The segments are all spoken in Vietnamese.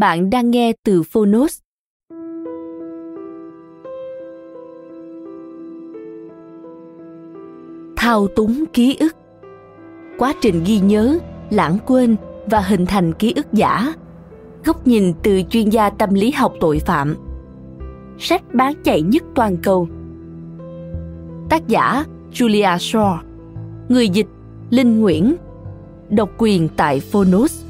Bạn đang nghe từ Phonos. Thao túng ký ức. Quá trình ghi nhớ, lãng quên và hình thành ký ức giả. Góc nhìn từ chuyên gia tâm lý học tội phạm. Sách bán chạy nhất toàn cầu. Tác giả Julia Shaw. Người dịch Linh Nguyễn. Độc quyền tại Phonos.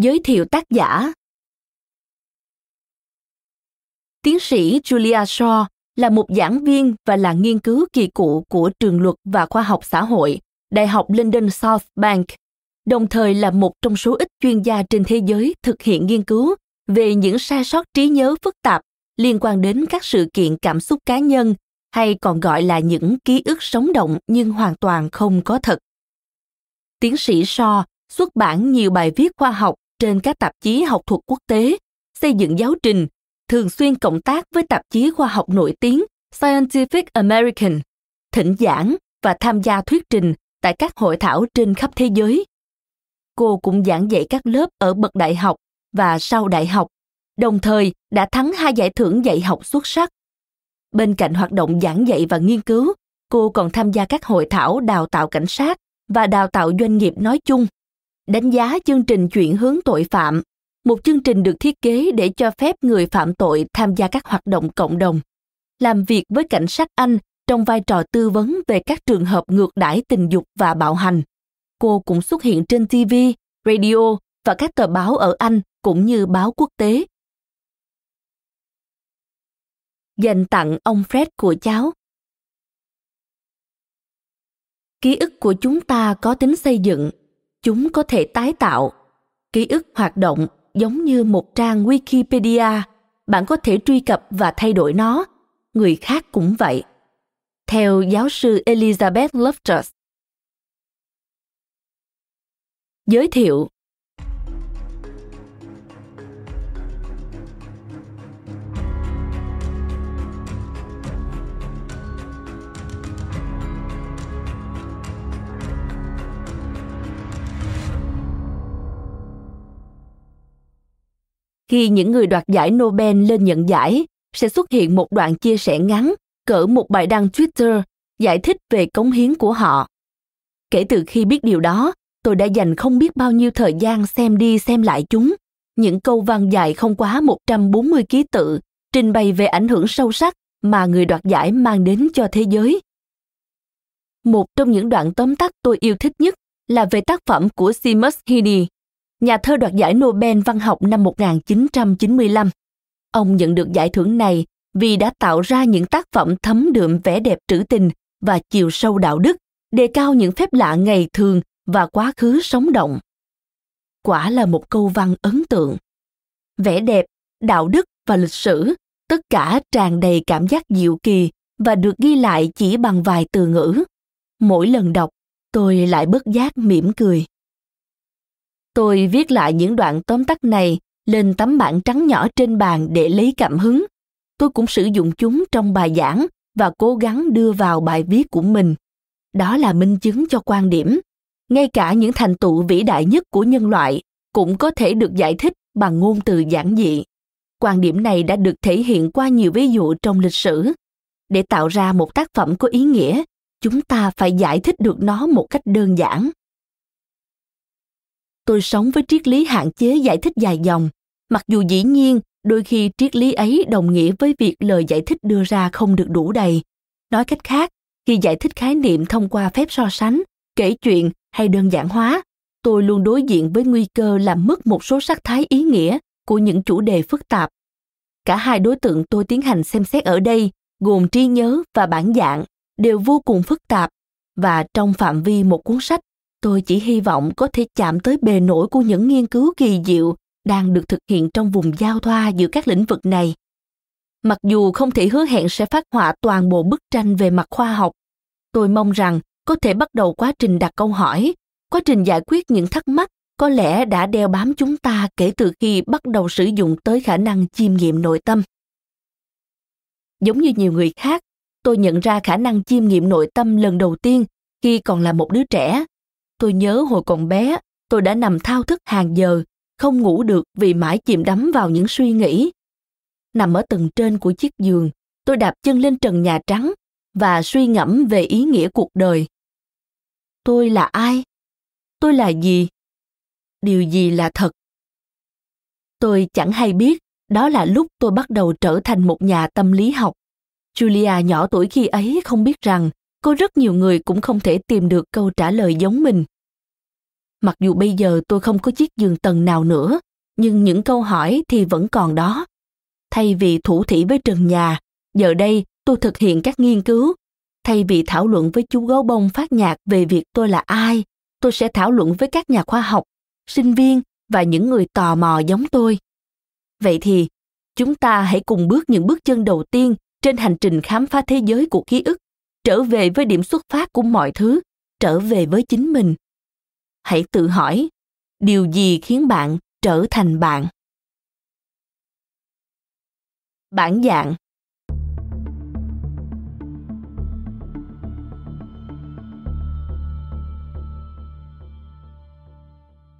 Giới thiệu tác giả Tiến sĩ Julia Shaw là một giảng viên và là nghiên cứu kỳ cựu của trường luật và khoa học xã hội, Đại học London South Bank, đồng thời là một trong số ít chuyên gia trên thế giới thực hiện nghiên cứu về những sai sót trí nhớ phức tạp liên quan đến các sự kiện cảm xúc cá nhân hay còn gọi là những ký ức sống động nhưng hoàn toàn không có thật. Tiến sĩ Shaw xuất bản nhiều bài viết khoa học trên các tạp chí học thuật quốc tế, xây dựng giáo trình, thường xuyên cộng tác với tạp chí khoa học nổi tiếng Scientific American, thỉnh giảng và tham gia thuyết trình tại các hội thảo trên khắp thế giới. Cô cũng giảng dạy các lớp ở bậc đại học và sau đại học, đồng thời đã thắng hai giải thưởng dạy học xuất sắc. Bên cạnh hoạt động giảng dạy và nghiên cứu, cô còn tham gia các hội thảo đào tạo cảnh sát và đào tạo doanh nghiệp nói chung đánh giá chương trình chuyển hướng tội phạm. Một chương trình được thiết kế để cho phép người phạm tội tham gia các hoạt động cộng đồng. Làm việc với cảnh sát anh trong vai trò tư vấn về các trường hợp ngược đãi tình dục và bạo hành. Cô cũng xuất hiện trên tv radio và các tờ báo ở anh cũng như báo quốc tế. Dành tặng ông fred của cháu. Ký ức của chúng ta có tính xây dựng chúng có thể tái tạo. Ký ức hoạt động giống như một trang wikipedia. Bạn có thể truy cập và thay đổi nó. Người khác cũng vậy. Theo giáo sư elizabeth loftus. Giới thiệu khi những người đoạt giải Nobel lên nhận giải, sẽ xuất hiện một đoạn chia sẻ ngắn cỡ một bài đăng Twitter giải thích về cống hiến của họ. Kể từ khi biết điều đó, tôi đã dành không biết bao nhiêu thời gian xem đi xem lại chúng. Những câu văn dài không quá 140 ký tự, trình bày về ảnh hưởng sâu sắc mà người đoạt giải mang đến cho thế giới. Một trong những đoạn tóm tắt tôi yêu thích nhất là về tác phẩm của Seamus Heaney, nhà thơ đoạt giải Nobel văn học năm 1995. Ông nhận được giải thưởng này vì đã tạo ra những tác phẩm thấm đượm vẻ đẹp trữ tình và chiều sâu đạo đức đề cao những phép lạ ngày thường và quá khứ sống động. Quả là một câu văn ấn tượng. Vẻ đẹp, đạo đức và lịch sử, tất cả tràn đầy cảm giác diệu kỳ và được ghi lại chỉ bằng vài từ ngữ. Mỗi lần đọc, tôi lại bất giác mỉm cười. Tôi viết lại những đoạn tóm tắt này lên tấm bảng trắng nhỏ trên bàn để lấy cảm hứng. Tôi cũng sử dụng chúng trong bài giảng và cố gắng đưa vào bài viết của mình. Đó là minh chứng cho quan điểm. Ngay cả những thành tựu vĩ đại nhất của nhân loại cũng có thể được giải thích bằng ngôn từ giản dị. Quan điểm này đã được thể hiện qua nhiều ví dụ trong lịch sử. Để tạo ra một tác phẩm có ý nghĩa, chúng ta phải giải thích được nó một cách đơn giản. Tôi sống với triết lý hạn chế giải thích dài dòng, mặc dù dĩ nhiên đôi khi triết lý ấy đồng nghĩa với việc lời giải thích đưa ra không được đủ đầy. Nói cách khác khi giải thích khái niệm thông qua phép so sánh kể chuyện hay đơn giản hóa tôi luôn đối diện với nguy cơ làm mất một số sắc thái ý nghĩa của những chủ đề phức tạp. Cả hai đối tượng tôi tiến hành xem xét ở đây gồm trí nhớ và bản dạng đều vô cùng phức tạp và trong phạm vi một cuốn sách tôi chỉ hy vọng có thể chạm tới bề nổi của những nghiên cứu kỳ diệu đang được thực hiện trong vùng giao thoa giữa các lĩnh vực này. Mặc dù không thể hứa hẹn sẽ phát họa toàn bộ bức tranh về mặt khoa học, tôi mong rằng có thể bắt đầu quá trình đặt câu hỏi, quá trình giải quyết những thắc mắc có lẽ đã đeo bám chúng ta kể từ khi bắt đầu sử dụng tới khả năng chiêm nghiệm nội tâm. Giống như nhiều người khác, tôi nhận ra khả năng chiêm nghiệm nội tâm lần đầu tiên khi còn là một đứa trẻ. Tôi nhớ hồi còn bé, tôi đã nằm thao thức hàng giờ không ngủ được vì mãi chìm đắm vào những suy nghĩ. Nằm ở tầng trên của chiếc giường, tôi đạp chân lên trần nhà trắng và suy ngẫm về ý nghĩa cuộc đời. Tôi là ai? Tôi là gì? Điều gì là thật? Tôi chẳng hay biết đó là lúc tôi bắt đầu trở thành một nhà tâm lý học. Julia nhỏ tuổi khi ấy không biết rằng có rất nhiều người cũng không thể tìm được câu trả lời giống mình. Mặc dù bây giờ tôi không có chiếc giường tầng nào nữa, nhưng những câu hỏi thì vẫn còn đó. Thay vì thủ thỉ với trần nhà, giờ đây tôi thực hiện các nghiên cứu. Thay vì thảo luận với chú gấu bông phát nhạc về việc tôi là ai, tôi sẽ thảo luận với các nhà khoa học, sinh viên và những người tò mò giống tôi. Vậy thì, chúng ta hãy cùng bước những bước chân đầu tiên trên hành trình khám phá thế giới của ký ức trở về với điểm xuất phát của mọi thứ, trở về với chính mình. Hãy tự hỏi, điều gì khiến bạn trở thành bạn? Bản dạng.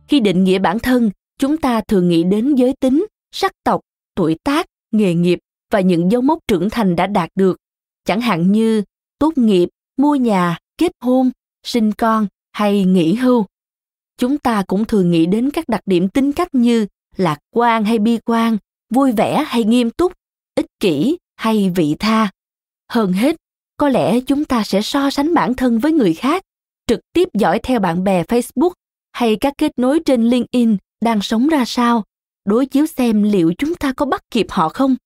Khi định nghĩa bản thân, chúng ta thường nghĩ đến giới tính, sắc tộc, tuổi tác, nghề nghiệp và những dấu mốc trưởng thành đã đạt được. Chẳng hạn như tốt nghiệp, mua nhà, kết hôn, sinh con hay nghỉ hưu. Chúng ta cũng thường nghĩ đến các đặc điểm tính cách như lạc quan hay bi quan, vui vẻ hay nghiêm túc, ích kỷ hay vị tha. Hơn hết, có lẽ chúng ta sẽ so sánh bản thân với người khác, trực tiếp dõi theo bạn bè facebook hay các kết nối trên linkedin đang sống ra sao, đối chiếu xem liệu chúng ta có bắt kịp họ không.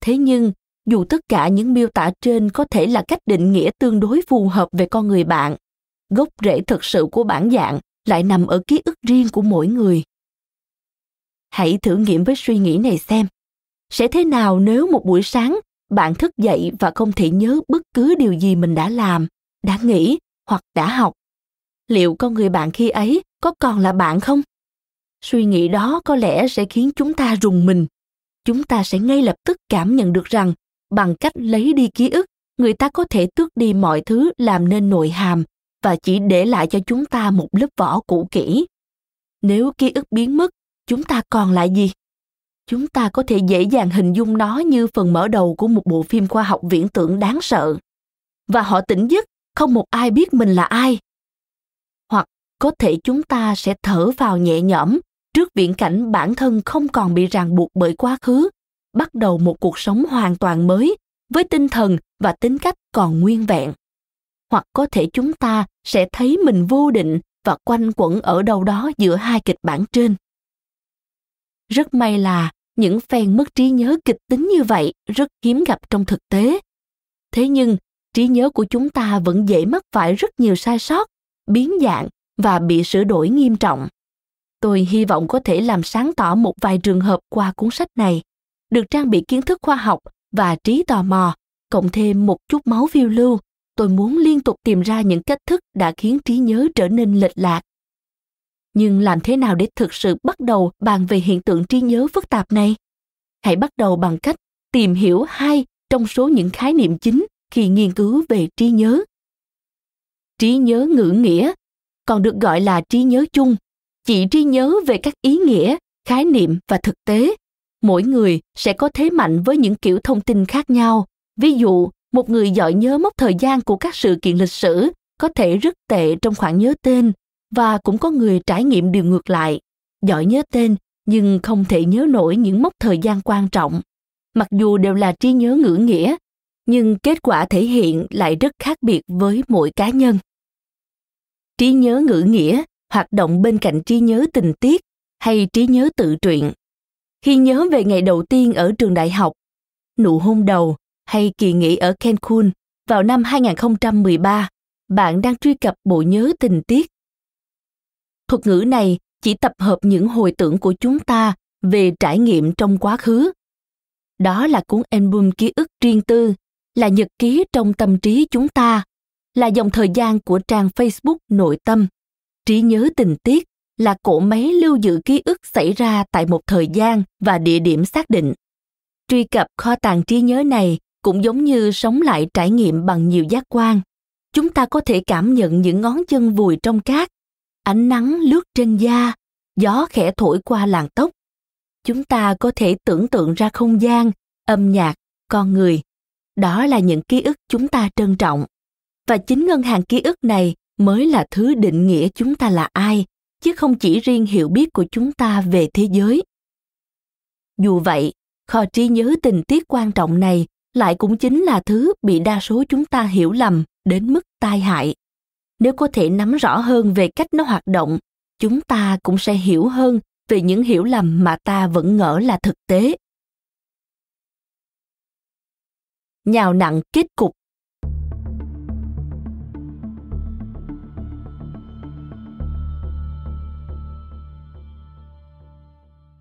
Thế nhưng dù tất cả những miêu tả trên có thể là cách định nghĩa tương đối phù hợp về con người bạn, gốc rễ thực sự của bản dạng lại nằm ở ký ức riêng của mỗi người. Hãy thử nghiệm với suy nghĩ này xem. Sẽ thế nào nếu một buổi sáng bạn thức dậy và không thể nhớ bất cứ điều gì mình đã làm, đã nghĩ hoặc đã học? Liệu con người bạn khi ấy có còn là bạn không? Suy nghĩ đó có lẽ sẽ khiến chúng ta rùng mình. Chúng ta sẽ ngay lập tức cảm nhận được rằng bằng cách lấy đi ký ức, người ta có thể tước đi mọi thứ làm nên nội hàm và chỉ để lại cho chúng ta một lớp vỏ cũ kỹ. Nếu ký ức biến mất, chúng ta còn lại gì? Chúng ta có thể dễ dàng hình dung nó như phần mở đầu của một bộ phim khoa học viễn tưởng đáng sợ. Và họ tỉnh giấc, không một ai biết mình là ai. Hoặc có thể chúng ta sẽ thở vào nhẹ nhõm trước viễn cảnh bản thân không còn bị ràng buộc bởi quá khứ bắt đầu một cuộc sống hoàn toàn mới với tinh thần và tính cách còn nguyên vẹn. Hoặc có thể chúng ta sẽ thấy mình vô định và quanh quẩn ở đâu đó giữa hai kịch bản trên. Rất may là những phen mất trí nhớ kịch tính như vậy rất hiếm gặp trong thực tế. Thế nhưng, trí nhớ của chúng ta vẫn dễ mắc phải rất nhiều sai sót, biến dạng và bị sửa đổi nghiêm trọng. Tôi hy vọng có thể làm sáng tỏ một vài trường hợp qua cuốn sách này được trang bị kiến thức khoa học và trí tò mò, cộng thêm một chút máu phiêu lưu, tôi muốn liên tục tìm ra những cách thức đã khiến trí nhớ trở nên lệch lạc. Nhưng làm thế nào để thực sự bắt đầu bàn về hiện tượng trí nhớ phức tạp này? Hãy bắt đầu bằng cách tìm hiểu hai trong số những khái niệm chính khi nghiên cứu về trí nhớ. Trí nhớ ngữ nghĩa, còn được gọi là trí nhớ chung, chỉ trí nhớ về các ý nghĩa, khái niệm và thực tế mỗi người sẽ có thế mạnh với những kiểu thông tin khác nhau. Ví dụ, một người giỏi nhớ mốc thời gian của các sự kiện lịch sử, có thể rất tệ trong khoảng nhớ tên, và cũng có người trải nghiệm điều ngược lại. Giỏi nhớ tên, nhưng không thể nhớ nổi những mốc thời gian quan trọng. Mặc dù đều là trí nhớ ngữ nghĩa, nhưng kết quả thể hiện lại rất khác biệt với mỗi cá nhân. Trí nhớ ngữ nghĩa, hoạt động bên cạnh trí nhớ tình tiết hay trí nhớ tự truyện khi nhớ về ngày đầu tiên ở trường đại học nụ hôn đầu hay kỳ nghỉ ở Cancun vào năm 2013, bạn đang truy cập bộ nhớ tình tiết. Thuật ngữ này chỉ tập hợp những hồi tưởng của chúng ta về trải nghiệm trong quá khứ. Đó là cuốn album ký ức riêng tư, là nhật ký trong tâm trí chúng ta, là dòng thời gian của trang Facebook nội tâm. Trí nhớ tình tiết là cỗ máy lưu giữ ký ức xảy ra tại một thời gian và địa điểm xác định. Truy cập kho tàng trí nhớ này cũng giống như sống lại trải nghiệm bằng nhiều giác quan. Chúng ta có thể cảm nhận những ngón chân vùi trong cát, ánh nắng lướt trên da, gió khẽ thổi qua làn tóc. Chúng ta có thể tưởng tượng ra không gian, âm nhạc, con người. Đó là những ký ức chúng ta trân trọng. Và chính ngân hàng ký ức này mới là thứ định nghĩa chúng ta là ai chứ không chỉ riêng hiểu biết của chúng ta về thế giới. Dù vậy, kho trí nhớ tình tiết quan trọng này lại cũng chính là thứ bị đa số chúng ta hiểu lầm đến mức tai hại. Nếu có thể nắm rõ hơn về cách nó hoạt động, chúng ta cũng sẽ hiểu hơn về những hiểu lầm mà ta vẫn ngỡ là thực tế. Nhào nặng kết cục.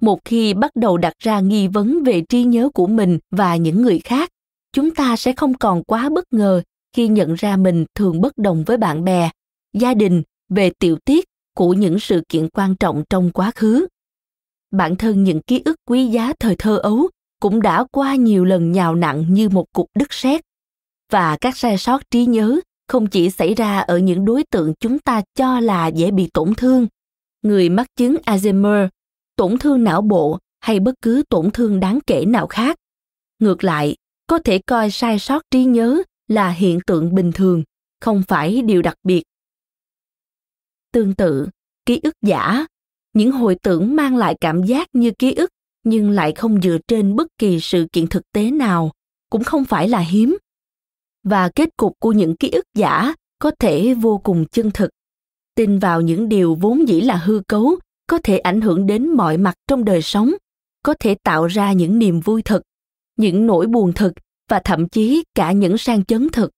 Một khi bắt đầu đặt ra nghi vấn về trí nhớ của mình và những người khác, chúng ta sẽ không còn quá bất ngờ khi nhận ra mình thường bất đồng với bạn bè, gia đình, về tiểu tiết của những sự kiện quan trọng trong quá khứ. Bản thân những ký ức quý giá thời thơ ấu cũng đã qua nhiều lần nhào nặng như một cục đất sét. Và các sai sót trí nhớ không chỉ xảy ra ở những đối tượng chúng ta cho là dễ bị tổn thương. Người mắc chứng alzheimer tổn thương não bộ hay bất cứ tổn thương đáng kể nào khác. Ngược lại, có thể coi sai sót trí nhớ là hiện tượng bình thường, không phải điều đặc biệt. Tương tự, ký ức giả, những hồi tưởng mang lại cảm giác như ký ức nhưng lại không dựa trên bất kỳ sự kiện thực tế nào, cũng không phải là hiếm. Và kết cục của những ký ức giả có thể vô cùng chân thực. Tin vào những điều vốn dĩ là hư cấu có thể ảnh hưởng đến mọi mặt trong đời sống, có thể tạo ra những niềm vui thực, những nỗi buồn thực và thậm chí cả những sang chấn thực.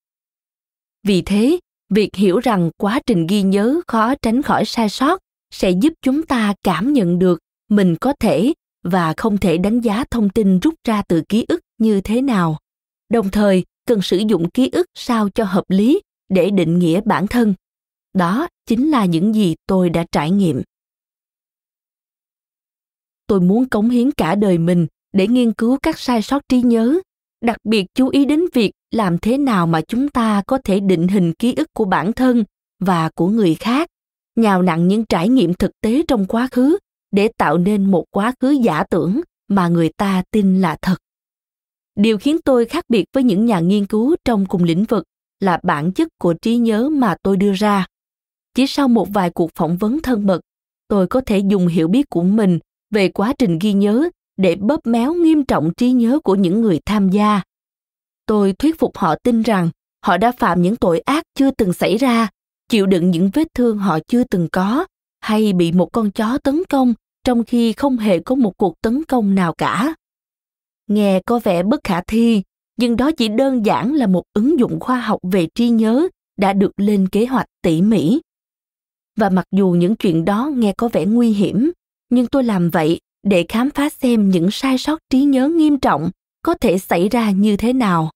Vì thế, việc hiểu rằng quá trình ghi nhớ khó tránh khỏi sai sót sẽ giúp chúng ta cảm nhận được mình có thể và không thể đánh giá thông tin rút ra từ ký ức như thế nào. Đồng thời, cần sử dụng ký ức sao cho hợp lý để định nghĩa bản thân. Đó chính là những gì tôi đã trải nghiệm tôi muốn cống hiến cả đời mình để nghiên cứu các sai sót trí nhớ. Đặc biệt chú ý đến việc làm thế nào mà chúng ta có thể định hình ký ức của bản thân và của người khác. Nhào nặng những trải nghiệm thực tế trong quá khứ để tạo nên một quá khứ giả tưởng mà người ta tin là thật. Điều khiến tôi khác biệt với những nhà nghiên cứu trong cùng lĩnh vực là bản chất của trí nhớ mà tôi đưa ra. Chỉ sau một vài cuộc phỏng vấn thân mật, tôi có thể dùng hiểu biết của mình về quá trình ghi nhớ để bóp méo nghiêm trọng trí nhớ của những người tham gia. Tôi thuyết phục họ tin rằng họ đã phạm những tội ác chưa từng xảy ra, chịu đựng những vết thương họ chưa từng có, hay bị một con chó tấn công trong khi không hề có một cuộc tấn công nào cả. Nghe có vẻ bất khả thi, nhưng đó chỉ đơn giản là một ứng dụng khoa học về trí nhớ đã được lên kế hoạch tỉ mỉ. Và mặc dù những chuyện đó nghe có vẻ nguy hiểm nhưng tôi làm vậy để khám phá xem những sai sót trí nhớ nghiêm trọng có thể xảy ra như thế nào.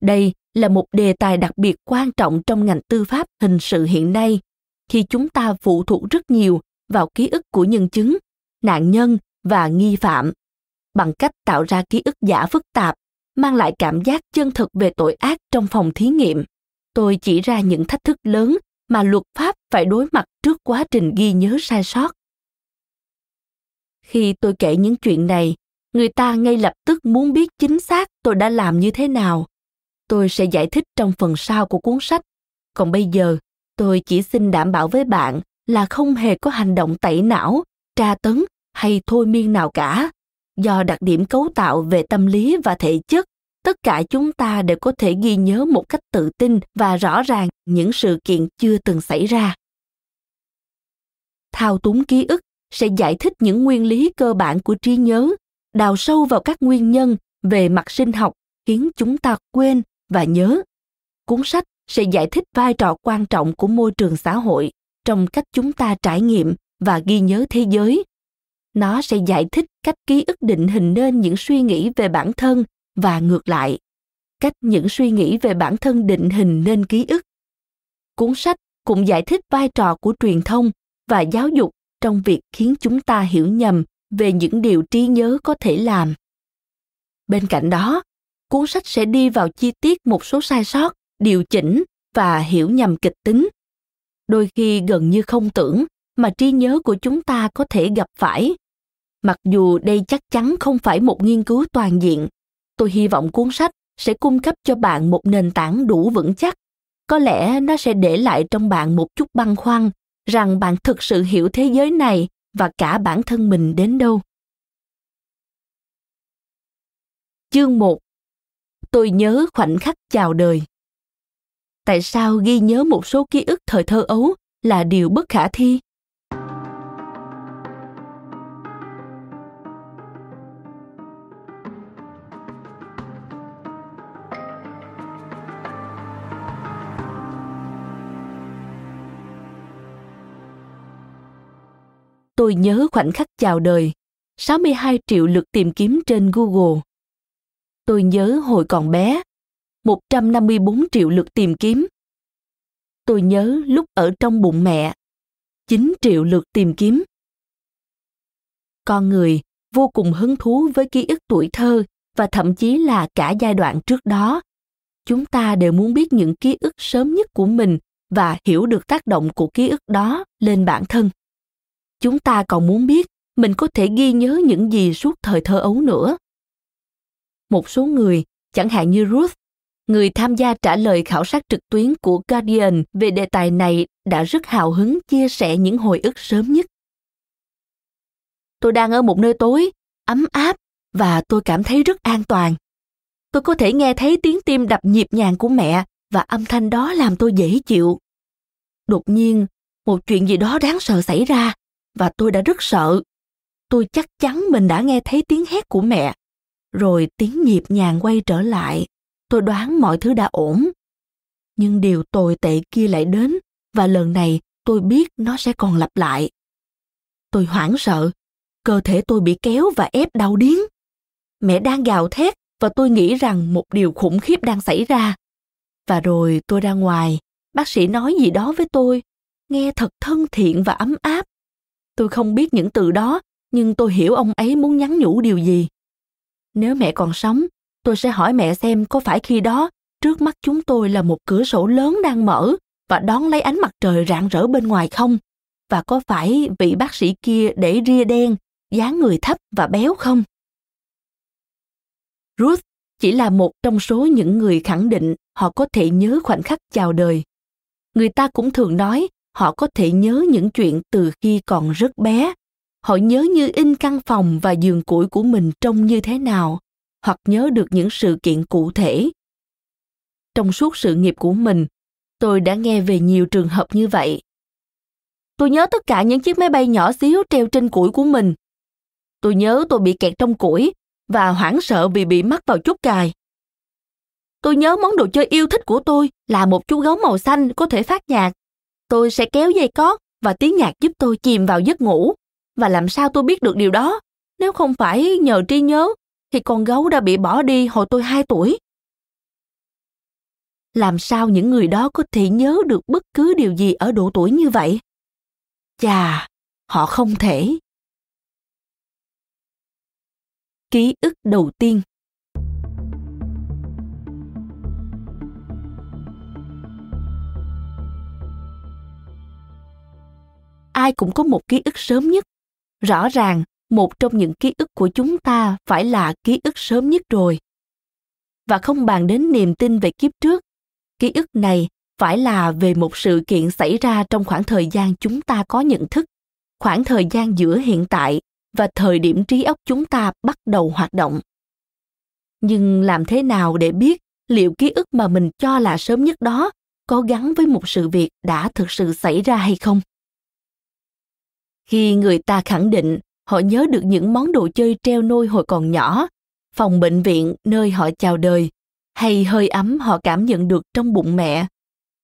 Đây là một đề tài đặc biệt quan trọng trong ngành tư pháp hình sự hiện nay. Khi chúng ta phụ thuộc rất nhiều vào ký ức của nhân chứng, nạn nhân và nghi phạm, bằng cách tạo ra ký ức giả phức tạp, mang lại cảm giác chân thực về tội ác trong phòng thí nghiệm, tôi chỉ ra những thách thức lớn mà luật pháp phải đối mặt trước quá trình ghi nhớ sai sót khi tôi kể những chuyện này, người ta ngay lập tức muốn biết chính xác tôi đã làm như thế nào. Tôi sẽ giải thích trong phần sau của cuốn sách. Còn bây giờ, tôi chỉ xin đảm bảo với bạn là không hề có hành động tẩy não, tra tấn hay thôi miên nào cả. Do đặc điểm cấu tạo về tâm lý và thể chất, tất cả chúng ta đều có thể ghi nhớ một cách tự tin và rõ ràng những sự kiện chưa từng xảy ra. Thao túng ký ức sẽ giải thích những nguyên lý cơ bản của trí nhớ, đào sâu vào các nguyên nhân về mặt sinh học khiến chúng ta quên và nhớ. Cuốn sách sẽ giải thích vai trò quan trọng của môi trường xã hội trong cách chúng ta trải nghiệm và ghi nhớ thế giới. Nó sẽ giải thích cách ký ức định hình nên những suy nghĩ về bản thân và ngược lại, cách những suy nghĩ về bản thân định hình nên ký ức. Cuốn sách cũng giải thích vai trò của truyền thông và giáo dục trong việc khiến chúng ta hiểu nhầm về những điều trí nhớ có thể làm. Bên cạnh đó, cuốn sách sẽ đi vào chi tiết một số sai sót, điều chỉnh và hiểu nhầm kịch tính. Đôi khi gần như không tưởng mà trí nhớ của chúng ta có thể gặp phải. Mặc dù đây chắc chắn không phải một nghiên cứu toàn diện, tôi hy vọng cuốn sách sẽ cung cấp cho bạn một nền tảng đủ vững chắc. Có lẽ nó sẽ để lại trong bạn một chút băn khoăn rằng bạn thực sự hiểu thế giới này và cả bản thân mình đến đâu. Chương 1 Tôi nhớ khoảnh khắc chào đời. Tại sao ghi nhớ một số ký ức thời thơ ấu là điều bất khả thi? Tôi nhớ khoảnh khắc chào đời, 62 triệu lượt tìm kiếm trên Google. Tôi nhớ hồi còn bé, 154 triệu lượt tìm kiếm. Tôi nhớ lúc ở trong bụng mẹ, 9 triệu lượt tìm kiếm. Con người vô cùng hứng thú với ký ức tuổi thơ và thậm chí là cả giai đoạn trước đó. Chúng ta đều muốn biết những ký ức sớm nhất của mình và hiểu được tác động của ký ức đó lên bản thân chúng ta còn muốn biết mình có thể ghi nhớ những gì suốt thời thơ ấu nữa. Một số người, chẳng hạn như ruth, người tham gia trả lời khảo sát trực tuyến của guardian về đề tài này đã rất hào hứng chia sẻ những hồi ức sớm nhất. Tôi đang ở một nơi tối, ấm áp, và tôi cảm thấy rất an toàn. Tôi có thể nghe thấy tiếng tim đập nhịp nhàng của mẹ, và âm thanh đó làm tôi dễ chịu. Đột nhiên, một chuyện gì đó đáng sợ xảy ra và tôi đã rất sợ. Tôi chắc chắn mình đã nghe thấy tiếng hét của mẹ. Rồi tiếng nhịp nhàng quay trở lại. Tôi đoán mọi thứ đã ổn. Nhưng điều tồi tệ kia lại đến và lần này tôi biết nó sẽ còn lặp lại. Tôi hoảng sợ, cơ thể tôi bị kéo và ép đau điếng. Mẹ đang gào thét và tôi nghĩ rằng một điều khủng khiếp đang xảy ra. Và rồi tôi ra ngoài, bác sĩ nói gì đó với tôi, nghe thật thân thiện và ấm áp. Tôi không biết những từ đó, nhưng tôi hiểu ông ấy muốn nhắn nhủ điều gì. Nếu mẹ còn sống, tôi sẽ hỏi mẹ xem có phải khi đó trước mắt chúng tôi là một cửa sổ lớn đang mở và đón lấy ánh mặt trời rạng rỡ bên ngoài không? Và có phải vị bác sĩ kia để ria đen, dáng người thấp và béo không? Ruth chỉ là một trong số những người khẳng định họ có thể nhớ khoảnh khắc chào đời. Người ta cũng thường nói họ có thể nhớ những chuyện từ khi còn rất bé. Họ nhớ như in căn phòng và giường củi của mình trông như thế nào, hoặc nhớ được những sự kiện cụ thể. Trong suốt sự nghiệp của mình, tôi đã nghe về nhiều trường hợp như vậy. Tôi nhớ tất cả những chiếc máy bay nhỏ xíu treo trên củi của mình. Tôi nhớ tôi bị kẹt trong củi và hoảng sợ vì bị mắc vào chốt cài. Tôi nhớ món đồ chơi yêu thích của tôi là một chú gấu màu xanh có thể phát nhạc. Tôi sẽ kéo dây cót và tiếng nhạc giúp tôi chìm vào giấc ngủ. Và làm sao tôi biết được điều đó? Nếu không phải nhờ trí nhớ, thì con gấu đã bị bỏ đi hồi tôi 2 tuổi. Làm sao những người đó có thể nhớ được bất cứ điều gì ở độ tuổi như vậy? Chà, họ không thể. Ký ức đầu tiên ai cũng có một ký ức sớm nhất. Rõ ràng, một trong những ký ức của chúng ta phải là ký ức sớm nhất rồi. Và không bàn đến niềm tin về kiếp trước. Ký ức này phải là về một sự kiện xảy ra trong khoảng thời gian chúng ta có nhận thức. Khoảng thời gian giữa hiện tại và thời điểm trí óc chúng ta bắt đầu hoạt động. Nhưng làm thế nào để biết liệu ký ức mà mình cho là sớm nhất đó có gắn với một sự việc đã thực sự xảy ra hay không? Khi người ta khẳng định, họ nhớ được những món đồ chơi treo nôi hồi còn nhỏ, phòng bệnh viện nơi họ chào đời, hay hơi ấm họ cảm nhận được trong bụng mẹ.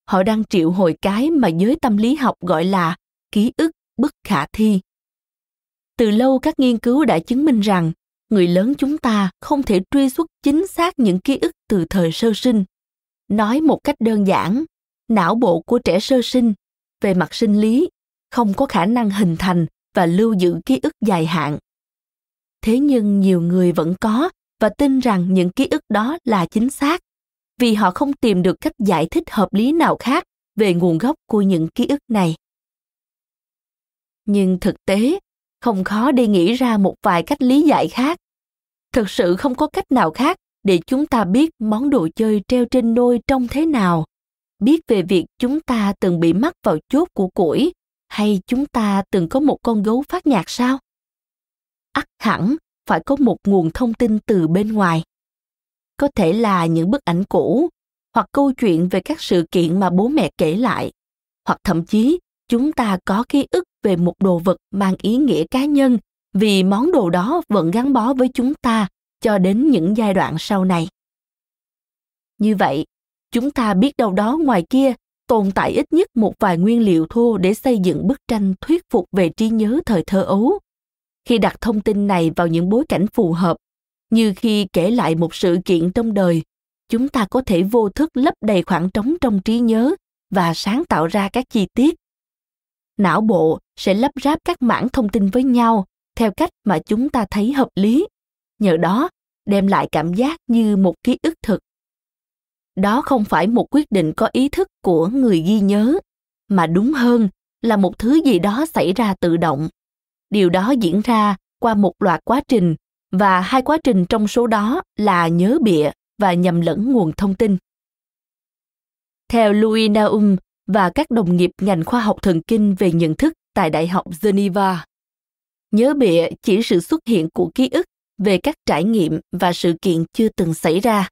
Họ đang triệu hồi cái mà giới tâm lý học gọi là ký ức bất khả thi. Từ lâu các nghiên cứu đã chứng minh rằng, người lớn chúng ta không thể truy xuất chính xác những ký ức từ thời sơ sinh. Nói một cách đơn giản, não bộ của trẻ sơ sinh về mặt sinh lý không có khả năng hình thành và lưu giữ ký ức dài hạn. Thế nhưng nhiều người vẫn có và tin rằng những ký ức đó là chính xác, vì họ không tìm được cách giải thích hợp lý nào khác về nguồn gốc của những ký ức này. Nhưng thực tế, không khó để nghĩ ra một vài cách lý giải khác. Thực sự không có cách nào khác để chúng ta biết món đồ chơi treo trên nôi trông thế nào, biết về việc chúng ta từng bị mắc vào chốt của củi hay chúng ta từng có một con gấu phát nhạc sao? Ắt hẳn, phải có một nguồn thông tin từ bên ngoài. Có thể là những bức ảnh cũ, hoặc câu chuyện về các sự kiện mà bố mẹ kể lại. Hoặc thậm chí, chúng ta có ký ức về một đồ vật mang ý nghĩa cá nhân vì món đồ đó vẫn gắn bó với chúng ta cho đến những giai đoạn sau này. Như vậy, chúng ta biết đâu đó ngoài kia tồn tại ít nhất một vài nguyên liệu thô để xây dựng bức tranh thuyết phục về trí nhớ thời thơ ấu. Khi đặt thông tin này vào những bối cảnh phù hợp, như khi kể lại một sự kiện trong đời, chúng ta có thể vô thức lấp đầy khoảng trống trong trí nhớ và sáng tạo ra các chi tiết. Não bộ sẽ lắp ráp các mảng thông tin với nhau theo cách mà chúng ta thấy hợp lý. Nhờ đó, đem lại cảm giác như một ký ức thực đó không phải một quyết định có ý thức của người ghi nhớ, mà đúng hơn là một thứ gì đó xảy ra tự động. Điều đó diễn ra qua một loạt quá trình, và hai quá trình trong số đó là nhớ bịa và nhầm lẫn nguồn thông tin. Theo louis naum và các đồng nghiệp ngành khoa học thần kinh về nhận thức tại đại học geneva, nhớ bịa chỉ sự xuất hiện của ký ức về các trải nghiệm và sự kiện chưa từng xảy ra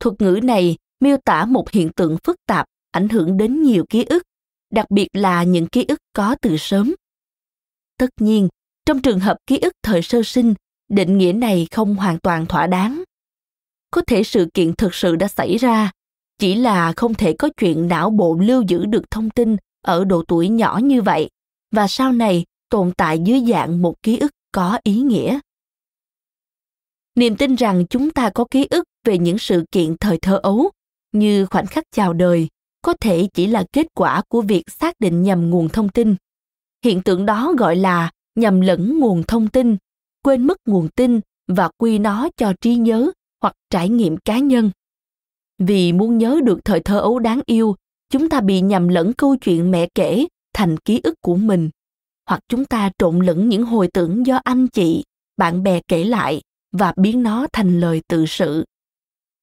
thuật ngữ này miêu tả một hiện tượng phức tạp, ảnh hưởng đến nhiều ký ức, đặc biệt là những ký ức có từ sớm. Tất nhiên, trong trường hợp ký ức thời sơ sinh, định nghĩa này không hoàn toàn thỏa đáng. Có thể sự kiện thực sự đã xảy ra, chỉ là không thể có chuyện não bộ lưu giữ được thông tin ở độ tuổi nhỏ như vậy, và sau này tồn tại dưới dạng một ký ức có ý nghĩa. Niềm tin rằng chúng ta có ký ức về những sự kiện thời thơ ấu, như khoảnh khắc chào đời, có thể chỉ là kết quả của việc xác định nhầm nguồn thông tin. Hiện tượng đó gọi là nhầm lẫn nguồn thông tin, quên mất nguồn tin và quy nó cho trí nhớ hoặc trải nghiệm cá nhân. Vì muốn nhớ được thời thơ ấu đáng yêu, chúng ta bị nhầm lẫn câu chuyện mẹ kể thành ký ức của mình. Hoặc chúng ta trộn lẫn những hồi tưởng do anh chị, bạn bè kể lại và biến nó thành lời tự sự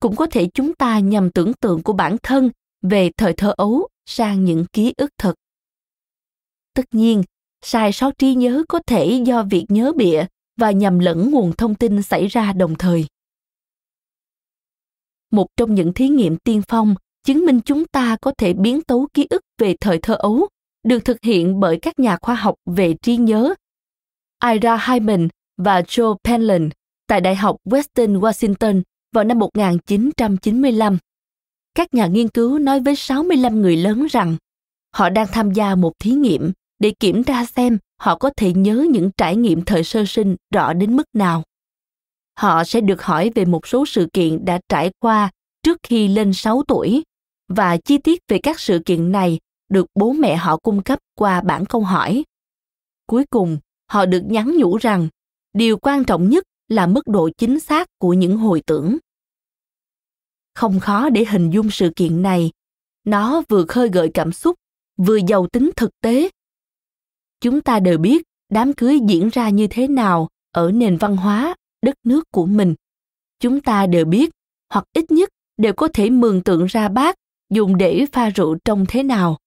cũng có thể chúng ta nhằm tưởng tượng của bản thân về thời thơ ấu sang những ký ức thật. tất nhiên, sai sót trí nhớ có thể do việc nhớ bịa và nhầm lẫn nguồn thông tin xảy ra đồng thời một trong những thí nghiệm tiên phong chứng minh chúng ta có thể biến tấu ký ức về thời thơ ấu được thực hiện bởi các nhà khoa học về trí nhớ Ira Hyman và Joe Penland tại Đại học Western Washington vào năm 1995. Các nhà nghiên cứu nói với 65 người lớn rằng họ đang tham gia một thí nghiệm để kiểm tra xem họ có thể nhớ những trải nghiệm thời sơ sinh rõ đến mức nào. Họ sẽ được hỏi về một số sự kiện đã trải qua trước khi lên 6 tuổi và chi tiết về các sự kiện này được bố mẹ họ cung cấp qua bản câu hỏi. Cuối cùng, họ được nhắn nhủ rằng điều quan trọng nhất là mức độ chính xác của những hồi tưởng. Không khó để hình dung sự kiện này, nó vừa khơi gợi cảm xúc, vừa giàu tính thực tế. Chúng ta đều biết đám cưới diễn ra như thế nào ở nền văn hóa, đất nước của mình. Chúng ta đều biết, hoặc ít nhất đều có thể mường tượng ra bác dùng để pha rượu trông thế nào.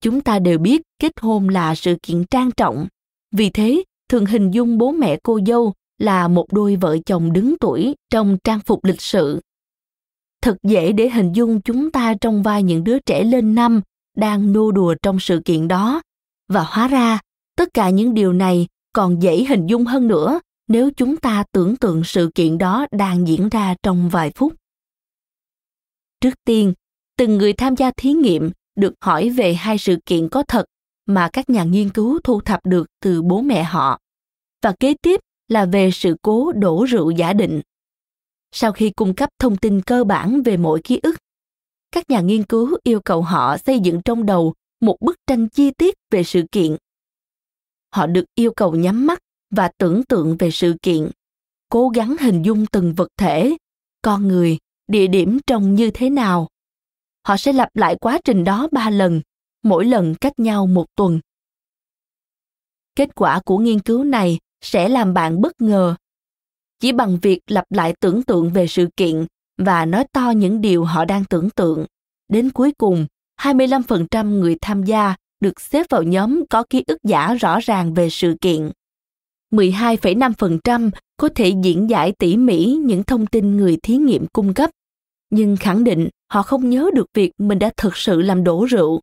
Chúng ta đều biết kết hôn là sự kiện trang trọng, vì thế thường hình dung bố mẹ cô dâu là một đôi vợ chồng đứng tuổi trong trang phục lịch sự. Thật dễ để hình dung chúng ta trong vai những đứa trẻ lên năm đang nô đùa trong sự kiện đó. Và hóa ra, tất cả những điều này còn dễ hình dung hơn nữa nếu chúng ta tưởng tượng sự kiện đó đang diễn ra trong vài phút. Trước tiên, từng người tham gia thí nghiệm được hỏi về hai sự kiện có thật mà các nhà nghiên cứu thu thập được từ bố mẹ họ và kế tiếp là về sự cố đổ rượu giả định. Sau khi cung cấp thông tin cơ bản về mỗi ký ức, các nhà nghiên cứu yêu cầu họ xây dựng trong đầu một bức tranh chi tiết về sự kiện. Họ được yêu cầu nhắm mắt và tưởng tượng về sự kiện, cố gắng hình dung từng vật thể, con người, địa điểm trông như thế nào. Họ sẽ lặp lại quá trình đó ba lần, mỗi lần cách nhau một tuần. Kết quả của nghiên cứu này sẽ làm bạn bất ngờ chỉ bằng việc lặp lại tưởng tượng về sự kiện và nói to những điều họ đang tưởng tượng. Đến cuối cùng, 25% người tham gia được xếp vào nhóm có ký ức giả rõ ràng về sự kiện. 12,5% có thể diễn giải tỉ mỉ những thông tin người thí nghiệm cung cấp, nhưng khẳng định họ không nhớ được việc mình đã thực sự làm đổ rượu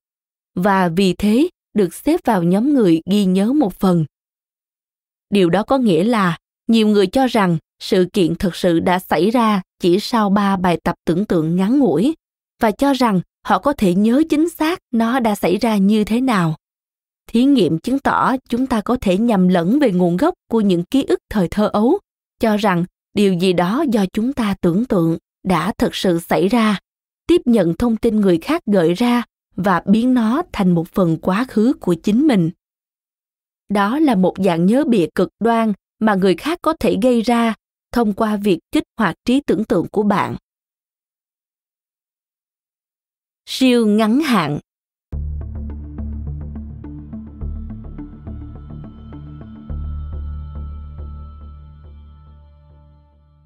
và vì thế được xếp vào nhóm người ghi nhớ một phần. Điều đó có nghĩa là nhiều người cho rằng sự kiện thực sự đã xảy ra chỉ sau ba bài tập tưởng tượng ngắn ngủi và cho rằng họ có thể nhớ chính xác nó đã xảy ra như thế nào. Thí nghiệm chứng tỏ chúng ta có thể nhầm lẫn về nguồn gốc của những ký ức thời thơ ấu, cho rằng điều gì đó do chúng ta tưởng tượng đã thực sự xảy ra, tiếp nhận thông tin người khác gợi ra và biến nó thành một phần quá khứ của chính mình đó là một dạng nhớ bịa cực đoan mà người khác có thể gây ra thông qua việc kích hoạt trí tưởng tượng của bạn. Siêu ngắn hạn.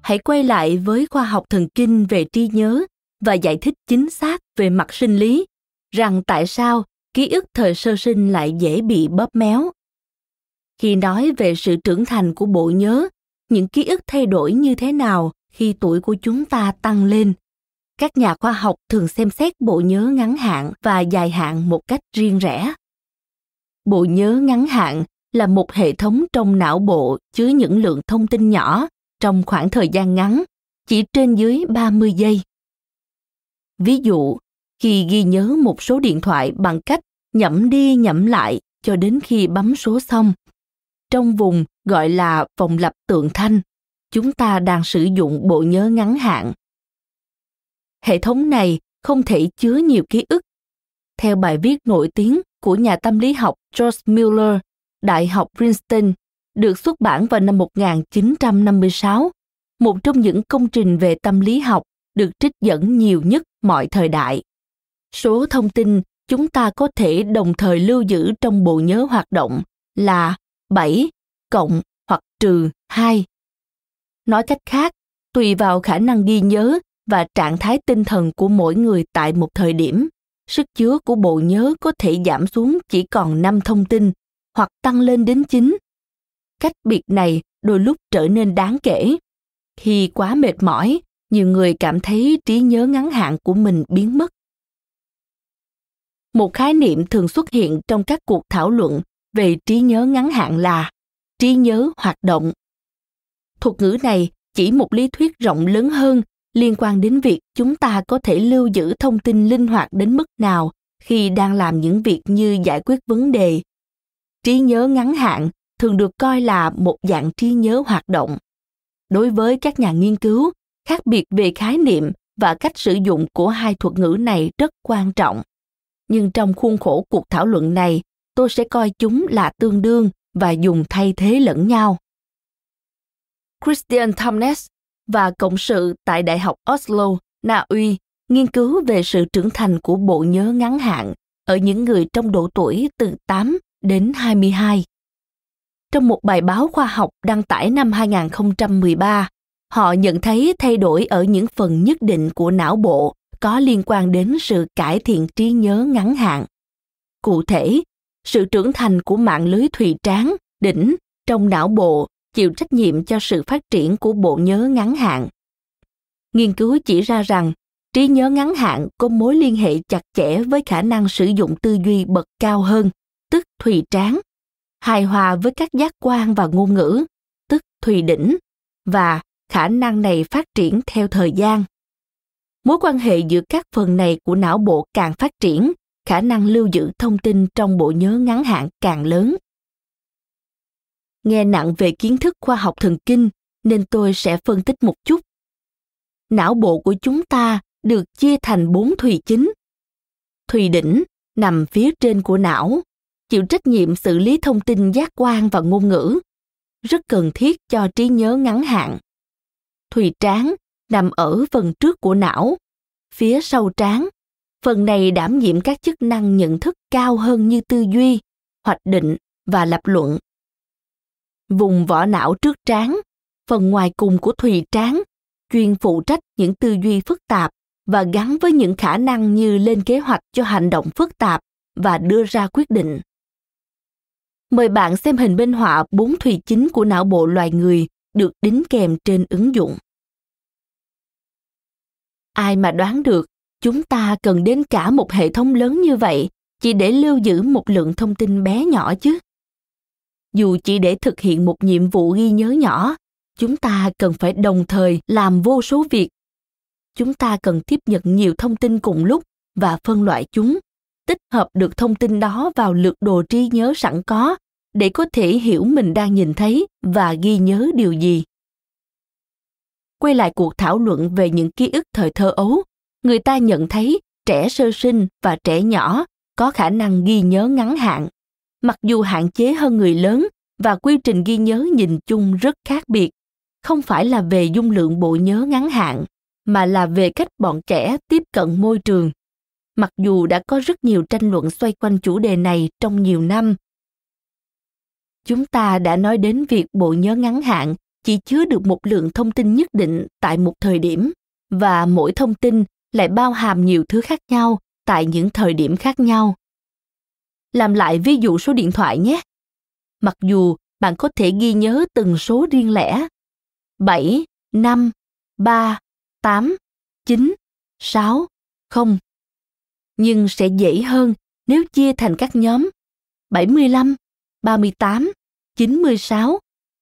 Hãy quay lại với khoa học thần kinh về trí nhớ và giải thích chính xác về mặt sinh lý, rằng tại sao ký ức thời sơ sinh lại dễ bị bóp méo khi nói về sự trưởng thành của bộ nhớ những ký ức thay đổi như thế nào khi tuổi của chúng ta tăng lên các nhà khoa học thường xem xét bộ nhớ ngắn hạn và dài hạn một cách riêng rẽ bộ nhớ ngắn hạn là một hệ thống trong não bộ chứa những lượng thông tin nhỏ trong khoảng thời gian ngắn, chỉ trên dưới 30 giây. Ví dụ, khi ghi nhớ một số điện thoại bằng cách nhẩm đi nhẩm lại cho đến khi bấm số xong, trong vùng gọi là vòng lập tượng thanh. Chúng ta đang sử dụng bộ nhớ ngắn hạn. Hệ thống này không thể chứa nhiều ký ức. Theo bài viết nổi tiếng của nhà tâm lý học George Miller, Đại học Princeton, được xuất bản vào năm 1956, một trong những công trình về tâm lý học được trích dẫn nhiều nhất mọi thời đại. Số thông tin chúng ta có thể đồng thời lưu giữ trong bộ nhớ hoạt động là 7 cộng hoặc trừ 2. Nói cách khác, tùy vào khả năng ghi nhớ và trạng thái tinh thần của mỗi người tại một thời điểm, sức chứa của bộ nhớ có thể giảm xuống chỉ còn 5 thông tin hoặc tăng lên đến 9. Cách biệt này đôi lúc trở nên đáng kể. Khi quá mệt mỏi, nhiều người cảm thấy trí nhớ ngắn hạn của mình biến mất. Một khái niệm thường xuất hiện trong các cuộc thảo luận về trí nhớ ngắn hạn là trí nhớ hoạt động. Thuật ngữ này chỉ một lý thuyết rộng lớn hơn liên quan đến việc chúng ta có thể lưu giữ thông tin linh hoạt đến mức nào khi đang làm những việc như giải quyết vấn đề. Trí nhớ ngắn hạn thường được coi là một dạng trí nhớ hoạt động. Đối với các nhà nghiên cứu, khác biệt về khái niệm và cách sử dụng của hai thuật ngữ này rất quan trọng. Nhưng trong khuôn khổ cuộc thảo luận này tôi sẽ coi chúng là tương đương và dùng thay thế lẫn nhau christian Thomnes và cộng sự tại Đại học Oslo, Na Uy nghiên cứu về sự trưởng thành của bộ nhớ ngắn hạn ở những người trong độ tuổi từ 8 đến 22. Trong một bài báo khoa học đăng tải năm 2013, họ nhận thấy thay đổi ở những phần nhất định của não bộ có liên quan đến sự cải thiện trí nhớ ngắn hạn. Cụ thể, sự trưởng thành của mạng lưới thùy tráng, đỉnh trong não bộ chịu trách nhiệm cho sự phát triển của bộ nhớ ngắn hạn. Nghiên cứu chỉ ra rằng trí nhớ ngắn hạn có mối liên hệ chặt chẽ với khả năng sử dụng tư duy bậc cao hơn, tức thùy tráng, hài hòa với các giác quan và ngôn ngữ, tức thùy đỉnh, và khả năng này phát triển theo thời gian. Mối quan hệ giữa các phần này của não bộ càng phát triển, khả năng lưu giữ thông tin trong bộ nhớ ngắn hạn càng lớn. Nghe nặng về kiến thức khoa học thần kinh, nên tôi sẽ phân tích một chút. Não bộ của chúng ta được chia thành bốn thùy chính. Thùy đỉnh nằm phía trên của não, chịu trách nhiệm xử lý thông tin giác quan và ngôn ngữ, rất cần thiết cho trí nhớ ngắn hạn. Thùy tráng nằm ở phần trước của não, phía sau trán phần này đảm nhiệm các chức năng nhận thức cao hơn như tư duy hoạch định và lập luận vùng vỏ não trước trán, phần ngoài cùng của thùy trán, chuyên phụ trách những tư duy phức tạp và gắn với những khả năng như lên kế hoạch cho hành động phức tạp và đưa ra quyết định. Mời bạn xem hình minh họa bốn thùy chính của não bộ loài người được đính kèm trên ứng dụng. Ai mà đoán được chúng ta cần đến cả một hệ thống lớn như vậy, chỉ để lưu giữ một lượng thông tin bé nhỏ chứ? dù chỉ để thực hiện một nhiệm vụ ghi nhớ nhỏ, chúng ta cần phải đồng thời làm vô số việc chúng ta cần tiếp nhận nhiều thông tin cùng lúc và phân loại chúng, tích hợp được thông tin đó vào lược đồ trí nhớ sẵn có, để có thể hiểu mình đang nhìn thấy và ghi nhớ điều gì quay lại cuộc thảo luận về những ký ức thời thơ ấu người ta nhận thấy trẻ sơ sinh và trẻ nhỏ có khả năng ghi nhớ ngắn hạn. Mặc dù hạn chế hơn người lớn và quy trình ghi nhớ nhìn chung rất khác biệt, không phải là về dung lượng bộ nhớ ngắn hạn, mà là về cách bọn trẻ tiếp cận môi trường. Mặc dù đã có rất nhiều tranh luận xoay quanh chủ đề này trong nhiều năm, chúng ta đã nói đến việc bộ nhớ ngắn hạn chỉ chứa được một lượng thông tin nhất định tại một thời điểm và mỗi thông tin lại bao hàm nhiều thứ khác nhau tại những thời điểm khác nhau làm lại ví dụ số điện thoại nhé. Mặc dù bạn có thể ghi nhớ từng số riêng lẻ 7, 5, 3, 8, 9, 6, 0. Nhưng sẽ dễ hơn nếu chia thành các nhóm 75, 38, 96,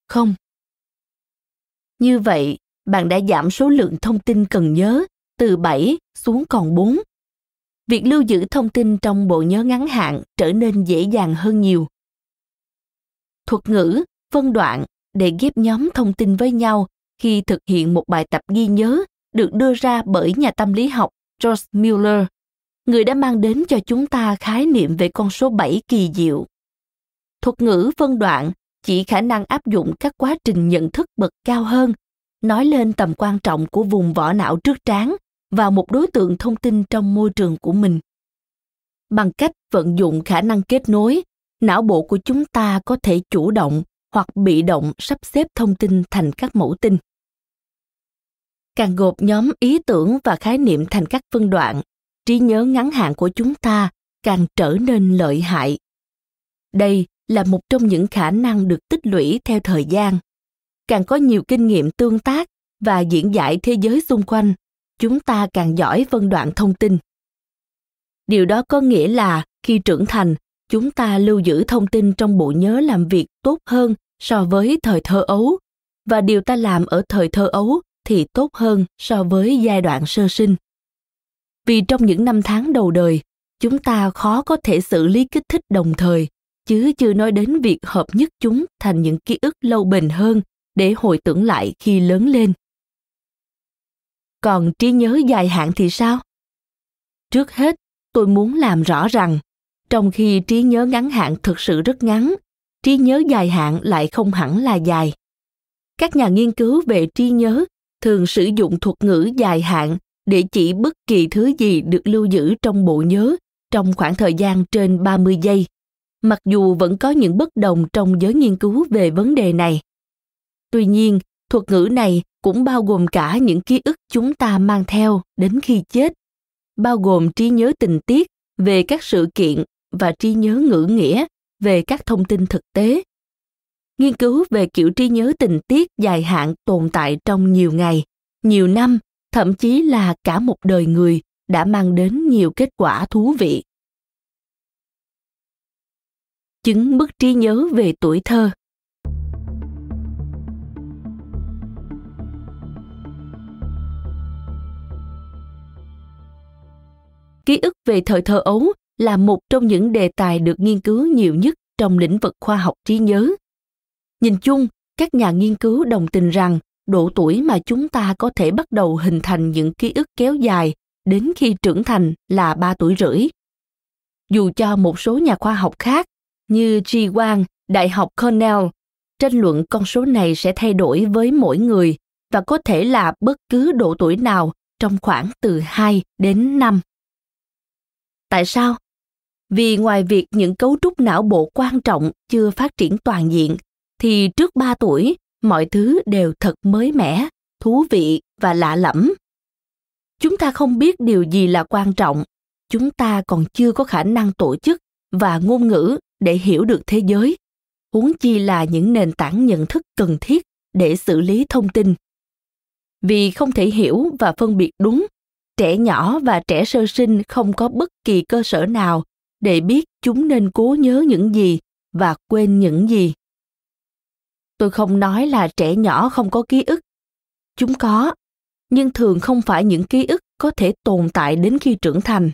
0. Như vậy, bạn đã giảm số lượng thông tin cần nhớ từ 7 xuống còn 4 việc lưu giữ thông tin trong bộ nhớ ngắn hạn trở nên dễ dàng hơn nhiều thuật ngữ phân đoạn để ghép nhóm thông tin với nhau khi thực hiện một bài tập ghi nhớ được đưa ra bởi nhà tâm lý học George Mueller, người đã mang đến cho chúng ta khái niệm về con số 7 kỳ diệu. Thuật ngữ phân đoạn chỉ khả năng áp dụng các quá trình nhận thức bậc cao hơn, nói lên tầm quan trọng của vùng vỏ não trước trán vào một đối tượng thông tin trong môi trường của mình. Bằng cách vận dụng khả năng kết nối, não bộ của chúng ta có thể chủ động hoặc bị động sắp xếp thông tin thành các mẫu tin. Càng gộp nhóm ý tưởng và khái niệm thành các phân đoạn, trí nhớ ngắn hạn của chúng ta càng trở nên lợi hại. Đây là một trong những khả năng được tích lũy theo thời gian. Càng có nhiều kinh nghiệm tương tác và diễn giải thế giới xung quanh chúng ta càng giỏi phân đoạn thông tin điều đó có nghĩa là khi trưởng thành chúng ta lưu giữ thông tin trong bộ nhớ làm việc tốt hơn so với thời thơ ấu và điều ta làm ở thời thơ ấu thì tốt hơn so với giai đoạn sơ sinh. Vì trong những năm tháng đầu đời, chúng ta khó có thể xử lý kích thích đồng thời, chứ chưa nói đến việc hợp nhất chúng thành những ký ức lâu bền hơn để hồi tưởng lại khi lớn lên. Còn trí nhớ dài hạn thì sao? Trước hết, tôi muốn làm rõ rằng, trong khi trí nhớ ngắn hạn thực sự rất ngắn, trí nhớ dài hạn lại không hẳn là dài. Các nhà nghiên cứu về trí nhớ thường sử dụng thuật ngữ dài hạn để chỉ bất kỳ thứ gì được lưu giữ trong bộ nhớ trong khoảng thời gian trên 30 giây, mặc dù vẫn có những bất đồng trong giới nghiên cứu về vấn đề này. Tuy nhiên, thuật ngữ này cũng bao gồm cả những ký ức chúng ta mang theo đến khi chết, bao gồm trí nhớ tình tiết về các sự kiện và trí nhớ ngữ nghĩa về các thông tin thực tế. Nghiên cứu về kiểu trí nhớ tình tiết dài hạn tồn tại trong nhiều ngày, nhiều năm, thậm chí là cả một đời người đã mang đến nhiều kết quả thú vị. Chứng bức trí nhớ về tuổi thơ ký ức về thời thơ ấu là một trong những đề tài được nghiên cứu nhiều nhất trong lĩnh vực khoa học trí nhớ. Nhìn chung, các nhà nghiên cứu đồng tình rằng độ tuổi mà chúng ta có thể bắt đầu hình thành những ký ức kéo dài đến khi trưởng thành là 3 tuổi rưỡi. Dù cho một số nhà khoa học khác như Ji Wang, Đại học Cornell, tranh luận con số này sẽ thay đổi với mỗi người và có thể là bất cứ độ tuổi nào trong khoảng từ 2 đến 5. Tại sao? Vì ngoài việc những cấu trúc não bộ quan trọng chưa phát triển toàn diện, thì trước 3 tuổi, mọi thứ đều thật mới mẻ, thú vị và lạ lẫm. Chúng ta không biết điều gì là quan trọng, chúng ta còn chưa có khả năng tổ chức và ngôn ngữ để hiểu được thế giới, huống chi là những nền tảng nhận thức cần thiết để xử lý thông tin. Vì không thể hiểu và phân biệt đúng trẻ nhỏ và trẻ sơ sinh không có bất kỳ cơ sở nào để biết chúng nên cố nhớ những gì và quên những gì. Tôi không nói là trẻ nhỏ không có ký ức. Chúng có, nhưng thường không phải những ký ức có thể tồn tại đến khi trưởng thành.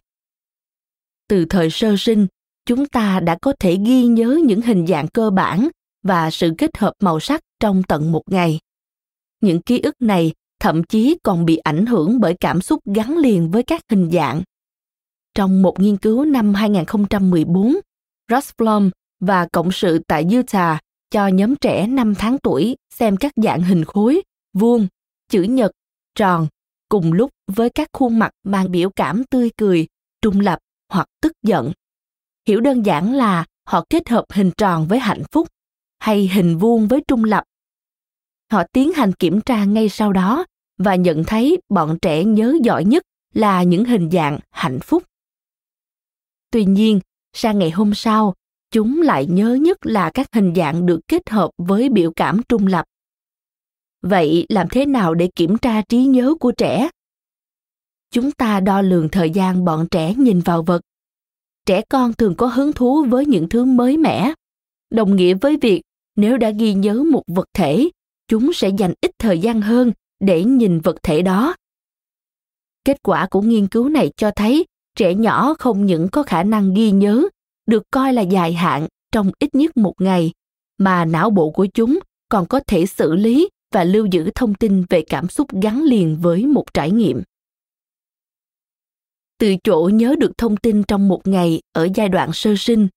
Từ thời sơ sinh, chúng ta đã có thể ghi nhớ những hình dạng cơ bản và sự kết hợp màu sắc trong tận một ngày. Những ký ức này thậm chí còn bị ảnh hưởng bởi cảm xúc gắn liền với các hình dạng. Trong một nghiên cứu năm 2014, Russ Blum và cộng sự tại Utah cho nhóm trẻ 5 tháng tuổi xem các dạng hình khối, vuông, chữ nhật, tròn, cùng lúc với các khuôn mặt mang biểu cảm tươi cười, trung lập hoặc tức giận. Hiểu đơn giản là họ kết hợp hình tròn với hạnh phúc hay hình vuông với trung lập họ tiến hành kiểm tra ngay sau đó và nhận thấy bọn trẻ nhớ giỏi nhất là những hình dạng hạnh phúc. Tuy nhiên, sang ngày hôm sau, chúng lại nhớ nhất là các hình dạng được kết hợp với biểu cảm trung lập. Vậy làm thế nào để kiểm tra trí nhớ của trẻ? Chúng ta đo lường thời gian bọn trẻ nhìn vào vật. Trẻ con thường có hứng thú với những thứ mới mẻ, đồng nghĩa với việc nếu đã ghi nhớ một vật thể chúng sẽ dành ít thời gian hơn để nhìn vật thể đó. Kết quả của nghiên cứu này cho thấy trẻ nhỏ không những có khả năng ghi nhớ, được coi là dài hạn trong ít nhất một ngày, mà não bộ của chúng còn có thể xử lý và lưu giữ thông tin về cảm xúc gắn liền với một trải nghiệm. Từ chỗ nhớ được thông tin trong một ngày ở giai đoạn sơ sinh,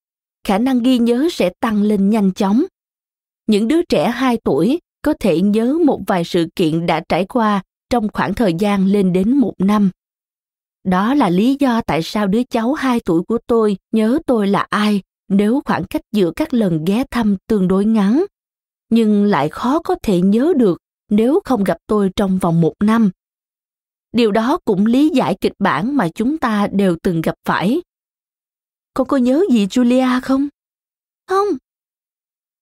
khả năng ghi nhớ sẽ tăng lên nhanh chóng. Những đứa trẻ 2 tuổi có thể nhớ một vài sự kiện đã trải qua trong khoảng thời gian lên đến một năm. Đó là lý do tại sao đứa cháu 2 tuổi của tôi nhớ tôi là ai nếu khoảng cách giữa các lần ghé thăm tương đối ngắn, nhưng lại khó có thể nhớ được nếu không gặp tôi trong vòng một năm. Điều đó cũng lý giải kịch bản mà chúng ta đều từng gặp phải. Con có nhớ gì Julia không? Không.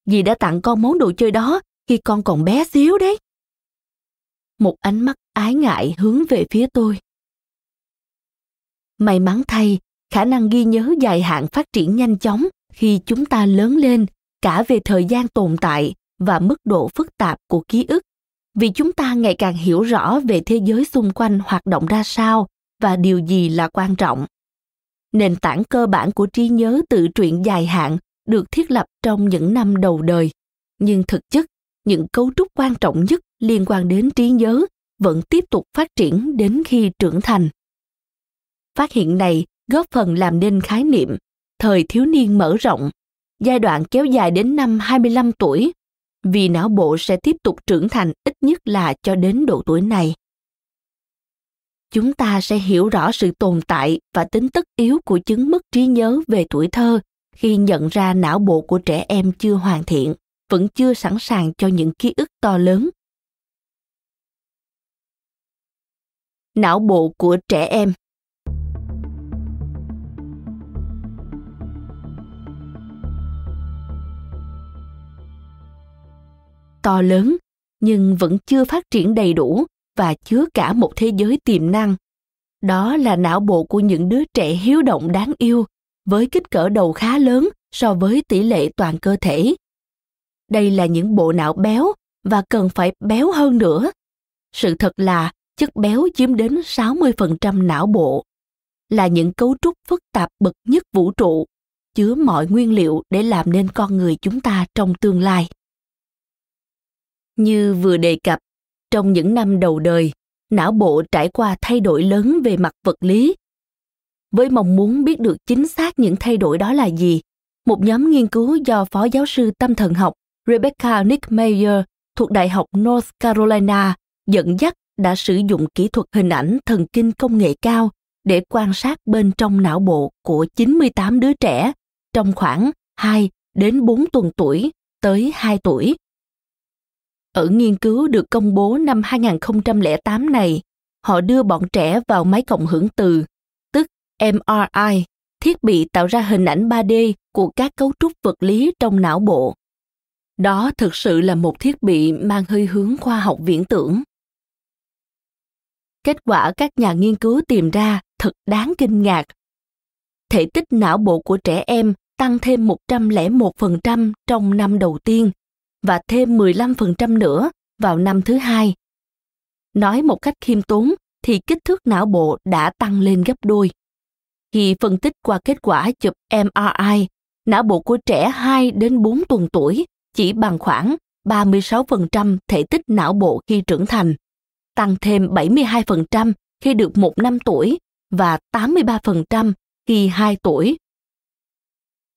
Dì đã tặng con món đồ chơi đó khi con còn bé xíu đấy. Một ánh mắt ái ngại hướng về phía tôi. May mắn thay, khả năng ghi nhớ dài hạn phát triển nhanh chóng khi chúng ta lớn lên cả về thời gian tồn tại và mức độ phức tạp của ký ức vì chúng ta ngày càng hiểu rõ về thế giới xung quanh hoạt động ra sao và điều gì là quan trọng nền tảng cơ bản của trí nhớ tự truyện dài hạn được thiết lập trong những năm đầu đời nhưng thực chất những cấu trúc quan trọng nhất liên quan đến trí nhớ vẫn tiếp tục phát triển đến khi trưởng thành. Phát hiện này góp phần làm nên khái niệm thời thiếu niên mở rộng, giai đoạn kéo dài đến năm 25 tuổi, vì não bộ sẽ tiếp tục trưởng thành ít nhất là cho đến độ tuổi này. Chúng ta sẽ hiểu rõ sự tồn tại và tính tất yếu của chứng mất trí nhớ về tuổi thơ khi nhận ra não bộ của trẻ em chưa hoàn thiện, vẫn chưa sẵn sàng cho những ký ức to lớn. Não bộ của trẻ em. To lớn, nhưng vẫn chưa phát triển đầy đủ và chứa cả một thế giới tiềm năng. Đó là não bộ của những đứa trẻ hiếu động đáng yêu, với kích cỡ đầu khá lớn so với tỷ lệ toàn cơ thể đây là những bộ não béo và cần phải béo hơn nữa. Sự thật là chất béo chiếm đến 60% não bộ, là những cấu trúc phức tạp bậc nhất vũ trụ, chứa mọi nguyên liệu để làm nên con người chúng ta trong tương lai. Như vừa đề cập, trong những năm đầu đời, não bộ trải qua thay đổi lớn về mặt vật lý. Với mong muốn biết được chính xác những thay đổi đó là gì, một nhóm nghiên cứu do Phó giáo sư tâm thần học Rebecca Nick Mayer thuộc Đại học North Carolina dẫn dắt đã sử dụng kỹ thuật hình ảnh thần kinh công nghệ cao để quan sát bên trong não bộ của 98 đứa trẻ trong khoảng 2 đến 4 tuần tuổi tới 2 tuổi ở nghiên cứu được công bố năm 2008 này, họ đưa bọn trẻ vào máy cộng hưởng từ, tức MRI, thiết bị tạo ra hình ảnh 3D của các cấu trúc vật lý trong não bộ. Đó thực sự là một thiết bị mang hơi hướng khoa học viễn tưởng. Kết quả các nhà nghiên cứu tìm ra thật đáng kinh ngạc. Thể tích não bộ của trẻ em tăng thêm 101% trong năm đầu tiên và thêm 15% nữa vào năm thứ hai. Nói một cách khiêm tốn thì kích thước não bộ đã tăng lên gấp đôi. Khi phân tích qua kết quả chụp MRI, não bộ của trẻ 2 đến 4 tuần tuổi chỉ bằng khoảng 36% thể tích não bộ khi trưởng thành, tăng thêm 72% khi được một năm tuổi và 83% khi 2 tuổi.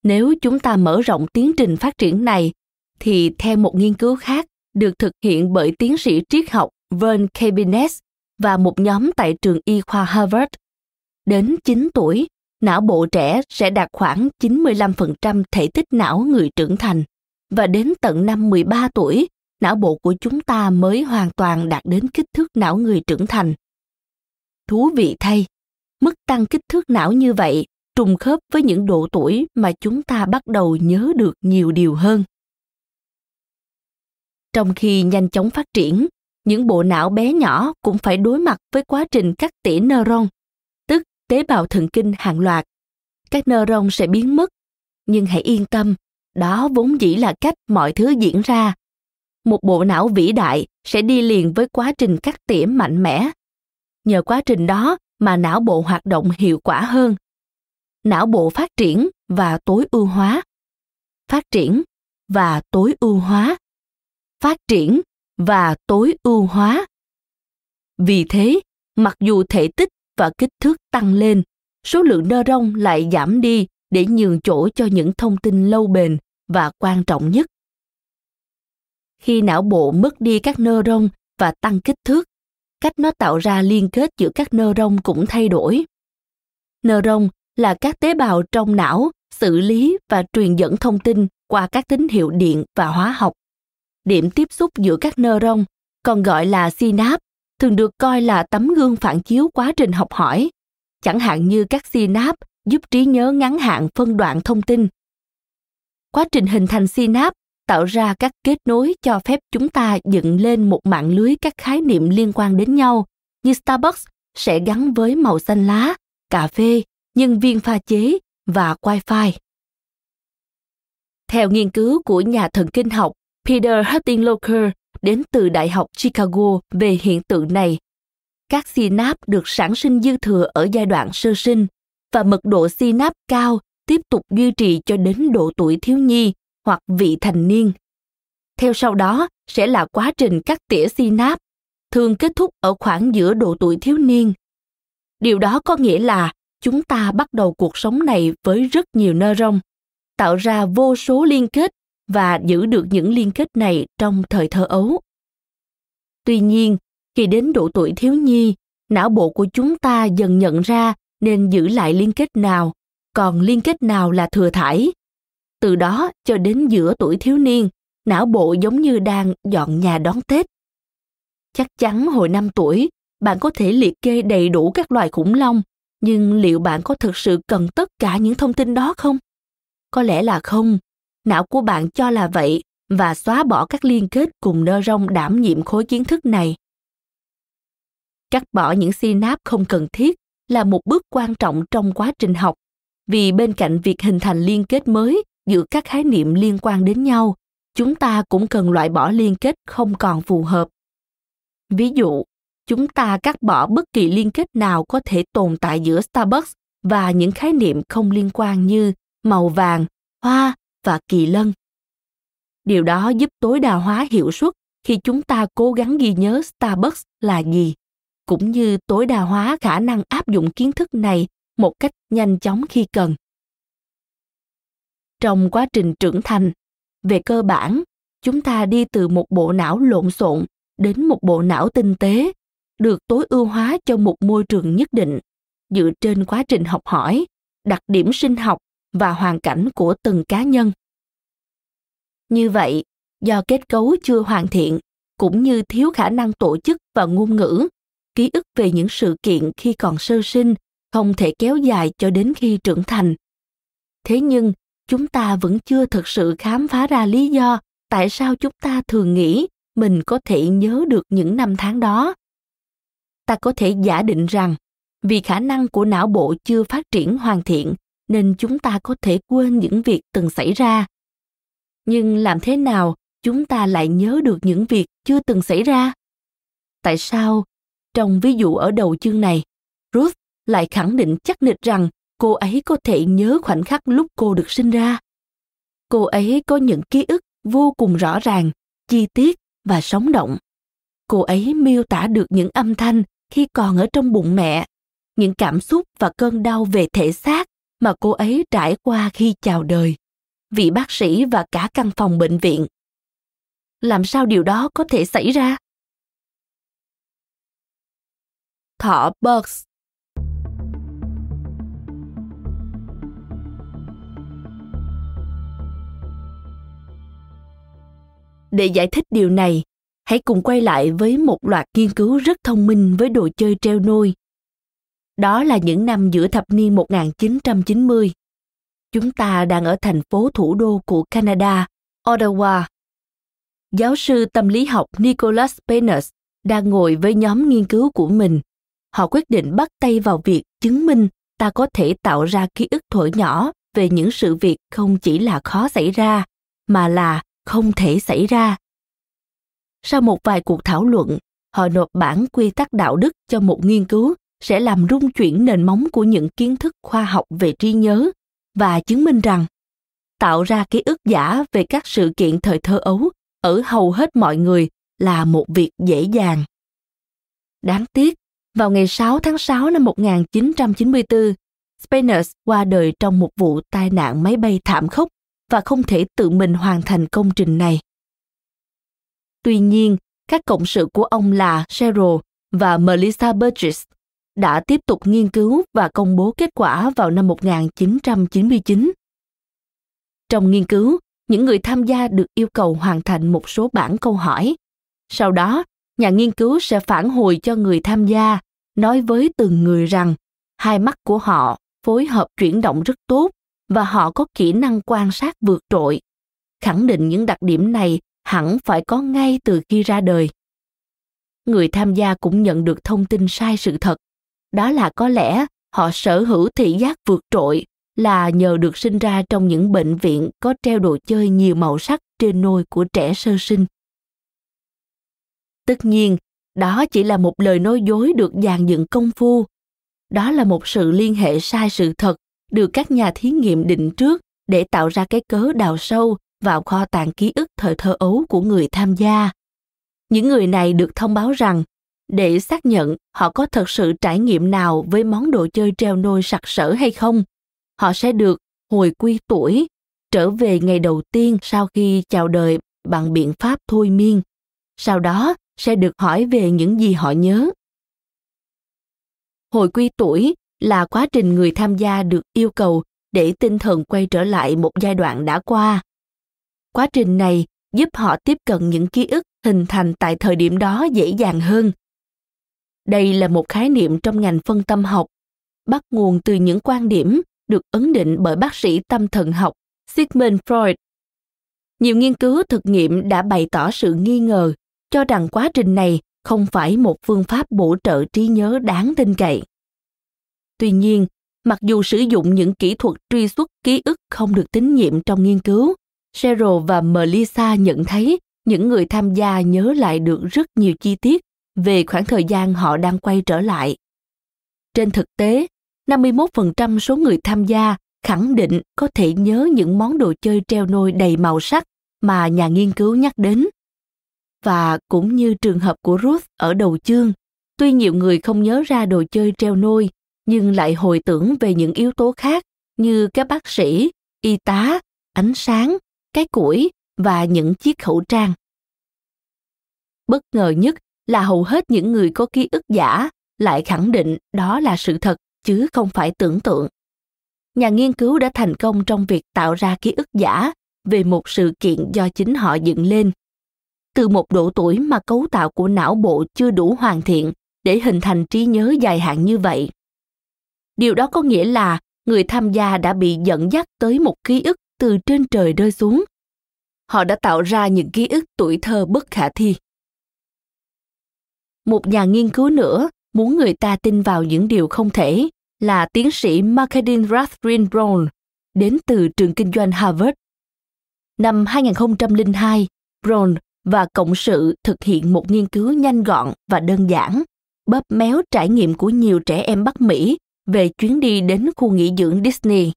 Nếu chúng ta mở rộng tiến trình phát triển này thì theo một nghiên cứu khác được thực hiện bởi tiến sĩ triết học Vern Cabinet và một nhóm tại trường y khoa Harvard. Đến 9 tuổi, não bộ trẻ sẽ đạt khoảng 95% thể tích não người trưởng thành và đến tận năm 13 tuổi, não bộ của chúng ta mới hoàn toàn đạt đến kích thước não người trưởng thành. Thú vị thay, mức tăng kích thước não như vậy trùng khớp với những độ tuổi mà chúng ta bắt đầu nhớ được nhiều điều hơn. Trong khi nhanh chóng phát triển, những bộ não bé nhỏ cũng phải đối mặt với quá trình cắt tỉa neuron, tức tế bào thần kinh hàng loạt. Các neuron sẽ biến mất, nhưng hãy yên tâm, đó vốn dĩ là cách mọi thứ diễn ra. Một bộ não vĩ đại sẽ đi liền với quá trình cắt tỉa mạnh mẽ. Nhờ quá trình đó mà não bộ hoạt động hiệu quả hơn. Não bộ phát triển và tối ưu hóa. Phát triển và tối ưu hóa phát triển và tối ưu hóa vì thế, mặc dù thể tích và kích thước tăng lên, số lượng nơ rong lại giảm đi để nhường chỗ cho những thông tin lâu bền và quan trọng nhất. Khi não bộ mất đi các neuron và tăng kích thước cách nó tạo ra liên kết giữa các neuron cũng thay đổi. Neuron là các tế bào trong não xử lý và truyền dẫn thông tin qua các tín hiệu điện và hóa học. Điểm tiếp xúc giữa các neuron, còn gọi là synap thường được coi là tấm gương phản chiếu quá trình học hỏi, chẳng hạn như các synap giúp trí nhớ ngắn hạn phân đoạn thông tin. Quá trình hình thành synapse tạo ra các kết nối cho phép chúng ta dựng lên một mạng lưới các khái niệm liên quan đến nhau, như Starbucks sẽ gắn với màu xanh lá, cà phê, nhân viên pha chế và Wi-Fi. Theo nghiên cứu của nhà thần kinh học Peter Huttinlocker đến từ Đại học Chicago về hiện tượng này. Các synap được sản sinh dư thừa ở giai đoạn sơ sinh và mật độ synap cao tiếp tục duy trì cho đến độ tuổi thiếu nhi hoặc vị thành niên. Theo sau đó sẽ là quá trình cắt tỉa synap, thường kết thúc ở khoảng giữa độ tuổi thiếu niên. Điều đó có nghĩa là chúng ta bắt đầu cuộc sống này với rất nhiều nơ rong, tạo ra vô số liên kết và giữ được những liên kết này trong thời thơ ấu. Tuy nhiên, khi đến độ tuổi thiếu nhi, não bộ của chúng ta dần nhận ra nên giữ lại liên kết nào, còn liên kết nào là thừa thải. Từ đó cho đến giữa tuổi thiếu niên, não bộ giống như đang dọn nhà đón Tết. Chắc chắn hồi 5 tuổi, bạn có thể liệt kê đầy đủ các loài khủng long, nhưng liệu bạn có thực sự cần tất cả những thông tin đó không? Có lẽ là không. Não của bạn cho là vậy và xóa bỏ các liên kết cùng nơ rong đảm nhiệm khối kiến thức này. Cắt bỏ những synapse không cần thiết là một bước quan trọng trong quá trình học. Vì bên cạnh việc hình thành liên kết mới giữa các khái niệm liên quan đến nhau, chúng ta cũng cần loại bỏ liên kết không còn phù hợp. Ví dụ, chúng ta cắt bỏ bất kỳ liên kết nào có thể tồn tại giữa starbucks và những khái niệm không liên quan như màu vàng, hoa và kỳ lân. Điều đó giúp tối đa hóa hiệu suất khi chúng ta cố gắng ghi nhớ starbucks là gì cũng như tối đa hóa khả năng áp dụng kiến thức này một cách nhanh chóng khi cần. Trong quá trình trưởng thành, về cơ bản, chúng ta đi từ một bộ não lộn xộn đến một bộ não tinh tế, được tối ưu hóa cho một môi trường nhất định, dựa trên quá trình học hỏi, đặc điểm sinh học và hoàn cảnh của từng cá nhân. Như vậy, do kết cấu chưa hoàn thiện, cũng như thiếu khả năng tổ chức và ngôn ngữ ký ức về những sự kiện khi còn sơ sinh, không thể kéo dài cho đến khi trưởng thành. Thế nhưng, chúng ta vẫn chưa thực sự khám phá ra lý do tại sao chúng ta thường nghĩ mình có thể nhớ được những năm tháng đó. Ta có thể giả định rằng, vì khả năng của não bộ chưa phát triển hoàn thiện, nên chúng ta có thể quên những việc từng xảy ra. Nhưng làm thế nào chúng ta lại nhớ được những việc chưa từng xảy ra? Tại sao trong ví dụ ở đầu chương này, ruth lại khẳng định chắc nịch rằng cô ấy có thể nhớ khoảnh khắc lúc cô được sinh ra. Cô ấy có những ký ức vô cùng rõ ràng, chi tiết và sống động. Cô ấy miêu tả được những âm thanh khi còn ở trong bụng mẹ, những cảm xúc và cơn đau về thể xác mà cô ấy trải qua khi chào đời, vị bác sĩ và cả căn phòng bệnh viện. Làm sao điều đó có thể xảy ra? Thỏ bugs để giải thích điều này hãy cùng quay lại với một loạt nghiên cứu rất thông minh với đồ chơi treo nôi. Đó là những năm giữa thập niên 1990. Chúng ta đang ở thành phố thủ đô của Canada, Ottawa. Giáo sư tâm lý học Nicholas Penis đang ngồi với nhóm nghiên cứu của mình. Họ quyết định bắt tay vào việc chứng minh ta có thể tạo ra ký ức thuở nhỏ về những sự việc không chỉ là khó xảy ra, mà là không thể xảy ra sau một vài cuộc thảo luận họ nộp bản quy tắc đạo đức cho một nghiên cứu sẽ làm rung chuyển nền móng của những kiến thức khoa học về trí nhớ và chứng minh rằng tạo ra ký ức giả về các sự kiện thời thơ ấu ở hầu hết mọi người là một việc dễ dàng. Đáng tiếc, vào ngày 6 tháng 6 năm 1994, Spanish qua đời trong một vụ tai nạn máy bay thảm khốc và không thể tự mình hoàn thành công trình này. Tuy nhiên, các cộng sự của ông là Cheryl và Melissa Burgess đã tiếp tục nghiên cứu và công bố kết quả vào năm 1999. Trong nghiên cứu, những người tham gia được yêu cầu hoàn thành một số bản câu hỏi. Sau đó, nhà nghiên cứu sẽ phản hồi cho người tham gia, nói với từng người rằng, hai mắt của họ phối hợp chuyển động rất tốt và họ có kỹ năng quan sát vượt trội. Khẳng định những đặc điểm này hẳn phải có ngay từ khi ra đời. Người tham gia cũng nhận được thông tin sai sự thật. Đó là có lẽ họ sở hữu thị giác vượt trội là nhờ được sinh ra trong những bệnh viện có treo đồ chơi nhiều màu sắc trên nôi của trẻ sơ sinh. Tất nhiên đó chỉ là một lời nói dối được dàn dựng công phu. Đó là một sự liên hệ sai sự thật được các nhà thí nghiệm định trước để tạo ra cái cớ đào sâu vào kho tàng ký ức thời thơ ấu của người tham gia. Những người này được thông báo rằng, để xác nhận họ có thật sự trải nghiệm nào với món đồ chơi treo nôi sặc sỡ hay không, họ sẽ được hồi quy tuổi, trở về ngày đầu tiên sau khi chào đời bằng biện pháp thôi miên. Sau đó sẽ được hỏi về những gì họ nhớ. Hồi quy tuổi là quá trình người tham gia được yêu cầu để tinh thần quay trở lại một giai đoạn đã qua. Quá trình này giúp họ tiếp cận những ký ức hình thành tại thời điểm đó dễ dàng hơn. Đây là một khái niệm trong ngành phân tâm học. Bắt nguồn từ những quan điểm được ấn định bởi bác sĩ tâm thần học sigmund freud. Nhiều nghiên cứu thực nghiệm đã bày tỏ sự nghi ngờ cho rằng quá trình này không phải một phương pháp bổ trợ trí nhớ đáng tin cậy tuy nhiên mặc dù sử dụng những kỹ thuật truy xuất ký ức không được tín nhiệm trong nghiên cứu cheryl và melissa nhận thấy những người tham gia nhớ lại được rất nhiều chi tiết về khoảng thời gian họ đang quay trở lại. Trên thực tế, 51% số người tham gia khẳng định có thể nhớ những món đồ chơi treo nôi đầy màu sắc mà nhà nghiên cứu nhắc đến. Và cũng như trường hợp của Ruth ở đầu chương, tuy nhiều người không nhớ ra đồ chơi treo nôi, nhưng lại hồi tưởng về những yếu tố khác như các bác sĩ, y tá, ánh sáng, cái củi và những chiếc khẩu trang. Bất ngờ nhất là hầu hết những người có ký ức giả lại khẳng định đó là sự thật chứ không phải tưởng tượng. Nhà nghiên cứu đã thành công trong việc tạo ra ký ức giả về một sự kiện do chính họ dựng lên. Từ một độ tuổi mà cấu tạo của não bộ chưa đủ hoàn thiện để hình thành trí nhớ dài hạn như vậy. Điều đó có nghĩa là người tham gia đã bị dẫn dắt tới một ký ức từ trên trời rơi xuống. Họ đã tạo ra những ký ức tuổi thơ bất khả thi một nhà nghiên cứu nữa muốn người ta tin vào những điều không thể là tiến sĩ Marketing Rathrin Brown đến từ trường kinh doanh Harvard. Năm 2002, Brown và cộng sự thực hiện một nghiên cứu nhanh gọn và đơn giản, bóp méo trải nghiệm của nhiều trẻ em Bắc Mỹ về chuyến đi đến khu nghỉ dưỡng Disney.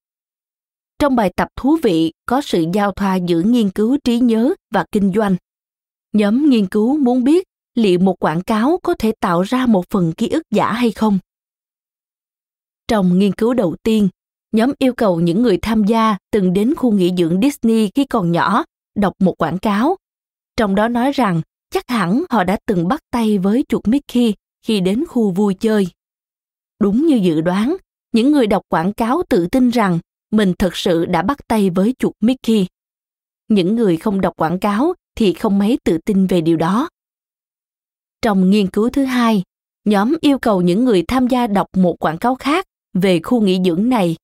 Trong bài tập thú vị có sự giao thoa giữa nghiên cứu trí nhớ và kinh doanh. Nhóm nghiên cứu muốn biết liệu một quảng cáo có thể tạo ra một phần ký ức giả hay không trong nghiên cứu đầu tiên nhóm yêu cầu những người tham gia từng đến khu nghỉ dưỡng disney khi còn nhỏ đọc một quảng cáo trong đó nói rằng chắc hẳn họ đã từng bắt tay với chuột mickey khi đến khu vui chơi đúng như dự đoán những người đọc quảng cáo tự tin rằng mình thật sự đã bắt tay với chuột mickey những người không đọc quảng cáo thì không mấy tự tin về điều đó trong nghiên cứu thứ hai, nhóm yêu cầu những người tham gia đọc một quảng cáo khác về khu nghỉ dưỡng này.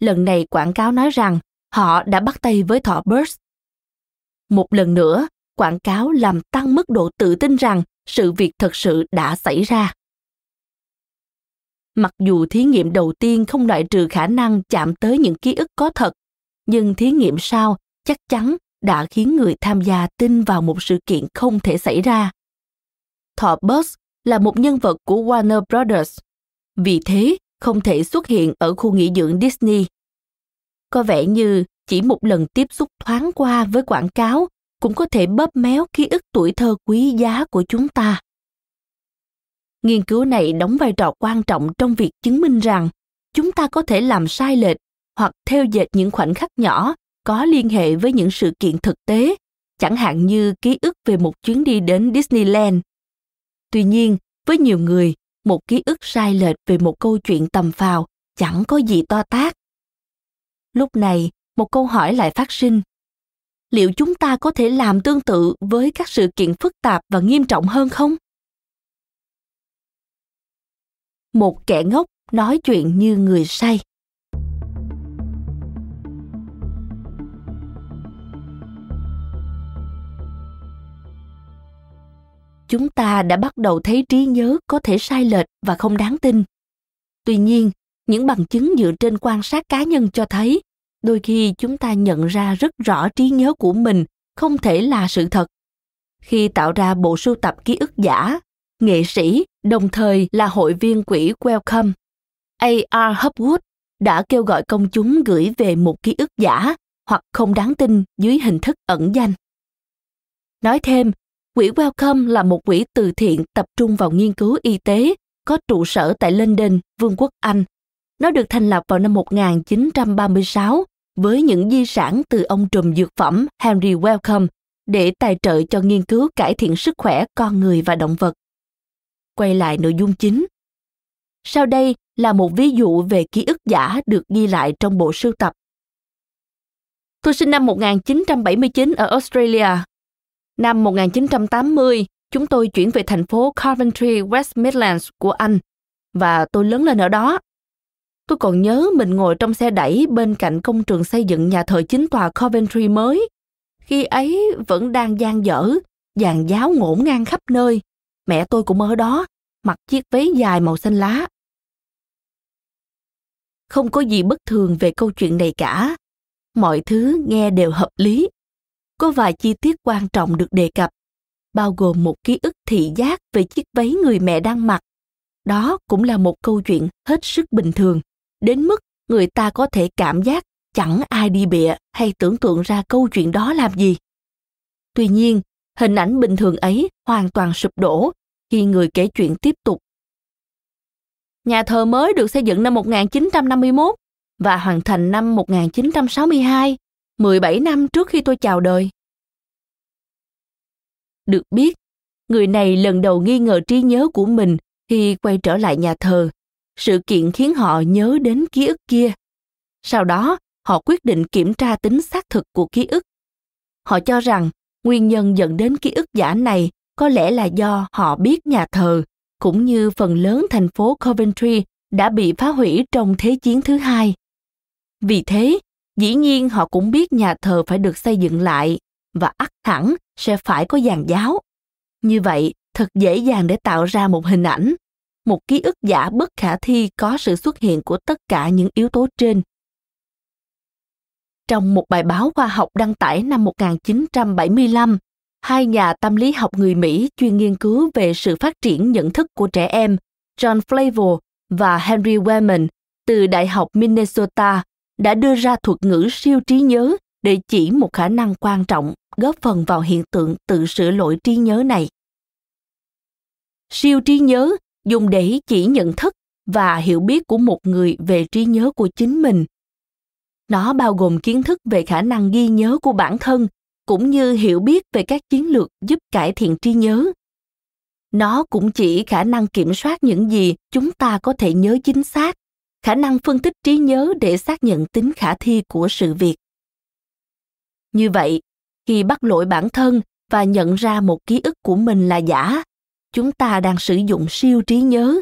Lần này quảng cáo nói rằng họ đã bắt tay với thỏ Burst. Một lần nữa, quảng cáo làm tăng mức độ tự tin rằng sự việc thật sự đã xảy ra. Mặc dù thí nghiệm đầu tiên không loại trừ khả năng chạm tới những ký ức có thật, nhưng thí nghiệm sau chắc chắn đã khiến người tham gia tin vào một sự kiện không thể xảy ra. Thọ Bus là một nhân vật của Warner Brothers. Vì thế, không thể xuất hiện ở khu nghỉ dưỡng Disney. Có vẻ như chỉ một lần tiếp xúc thoáng qua với quảng cáo cũng có thể bóp méo ký ức tuổi thơ quý giá của chúng ta. Nghiên cứu này đóng vai trò quan trọng trong việc chứng minh rằng chúng ta có thể làm sai lệch hoặc theo dệt những khoảnh khắc nhỏ có liên hệ với những sự kiện thực tế, chẳng hạn như ký ức về một chuyến đi đến Disneyland Tuy nhiên, với nhiều người, một ký ức sai lệch về một câu chuyện tầm phào chẳng có gì to tác. Lúc này, một câu hỏi lại phát sinh. Liệu chúng ta có thể làm tương tự với các sự kiện phức tạp và nghiêm trọng hơn không? Một kẻ ngốc nói chuyện như người say. chúng ta đã bắt đầu thấy trí nhớ có thể sai lệch và không đáng tin tuy nhiên, những bằng chứng dựa trên quan sát cá nhân cho thấy đôi khi chúng ta nhận ra rất rõ trí nhớ của mình không thể là sự thật khi tạo ra bộ sưu tập ký ức giả, nghệ sĩ đồng thời là hội viên quỹ Welcome. ar Hopwood đã kêu gọi công chúng gửi về một ký ức giả hoặc không đáng tin dưới hình thức ẩn danh. Nói thêm, quỹ Welcome là một quỹ từ thiện tập trung vào nghiên cứu y tế, có trụ sở tại London, Vương quốc Anh. Nó được thành lập vào năm 1936 với những di sản từ ông trùm dược phẩm Henry Wellcome để tài trợ cho nghiên cứu cải thiện sức khỏe con người và động vật. Quay lại nội dung chính. Sau đây là một ví dụ về ký ức giả được ghi lại trong bộ sưu tập. Tôi sinh năm 1979 ở Australia. Năm 1980, chúng tôi chuyển về thành phố Coventry, West Midlands của Anh và tôi lớn lên ở đó. Tôi còn nhớ mình ngồi trong xe đẩy bên cạnh công trường xây dựng nhà thờ chính tòa Coventry mới. Khi ấy vẫn đang gian dở, dàn giáo ngổn ngang khắp nơi. Mẹ tôi cũng ở đó, mặc chiếc váy dài màu xanh lá. Không có gì bất thường về câu chuyện này cả. Mọi thứ nghe đều hợp lý. Có vài chi tiết quan trọng được đề cập, bao gồm một ký ức thị giác về chiếc váy người mẹ đang mặc. Đó cũng là một câu chuyện hết sức bình thường đến mức người ta có thể cảm giác chẳng ai đi bịa hay tưởng tượng ra câu chuyện đó làm gì. Tuy nhiên, hình ảnh bình thường ấy hoàn toàn sụp đổ khi người kể chuyện tiếp tục. Nhà thờ mới được xây dựng năm 1951 và hoàn thành năm 1962, 17 năm trước khi tôi chào đời. Được biết, người này lần đầu nghi ngờ trí nhớ của mình khi quay trở lại nhà thờ sự kiện khiến họ nhớ đến ký ức kia. Sau đó, họ quyết định kiểm tra tính xác thực của ký ức. Họ cho rằng, nguyên nhân dẫn đến ký ức giả này có lẽ là do họ biết nhà thờ, cũng như phần lớn thành phố coventry đã bị phá hủy trong thế chiến thứ hai. Vì thế, dĩ nhiên họ cũng biết nhà thờ phải được xây dựng lại và ắt hẳn sẽ phải có dàn giáo. Như vậy, thật dễ dàng để tạo ra một hình ảnh một ký ức giả bất khả thi có sự xuất hiện của tất cả những yếu tố trên. Trong một bài báo khoa học đăng tải năm 1975, hai nhà tâm lý học người Mỹ chuyên nghiên cứu về sự phát triển nhận thức của trẻ em, John Flavel và Henry Wellman từ Đại học Minnesota đã đưa ra thuật ngữ siêu trí nhớ để chỉ một khả năng quan trọng góp phần vào hiện tượng tự sửa lỗi trí nhớ này. Siêu trí nhớ dùng để chỉ nhận thức và hiểu biết của một người về trí nhớ của chính mình. Nó bao gồm kiến thức về khả năng ghi nhớ của bản thân, cũng như hiểu biết về các chiến lược giúp cải thiện trí nhớ. Nó cũng chỉ khả năng kiểm soát những gì chúng ta có thể nhớ chính xác, khả năng phân tích trí nhớ để xác nhận tính khả thi của sự việc. Như vậy, khi bắt lỗi bản thân và nhận ra một ký ức của mình là giả chúng ta đang sử dụng siêu trí nhớ.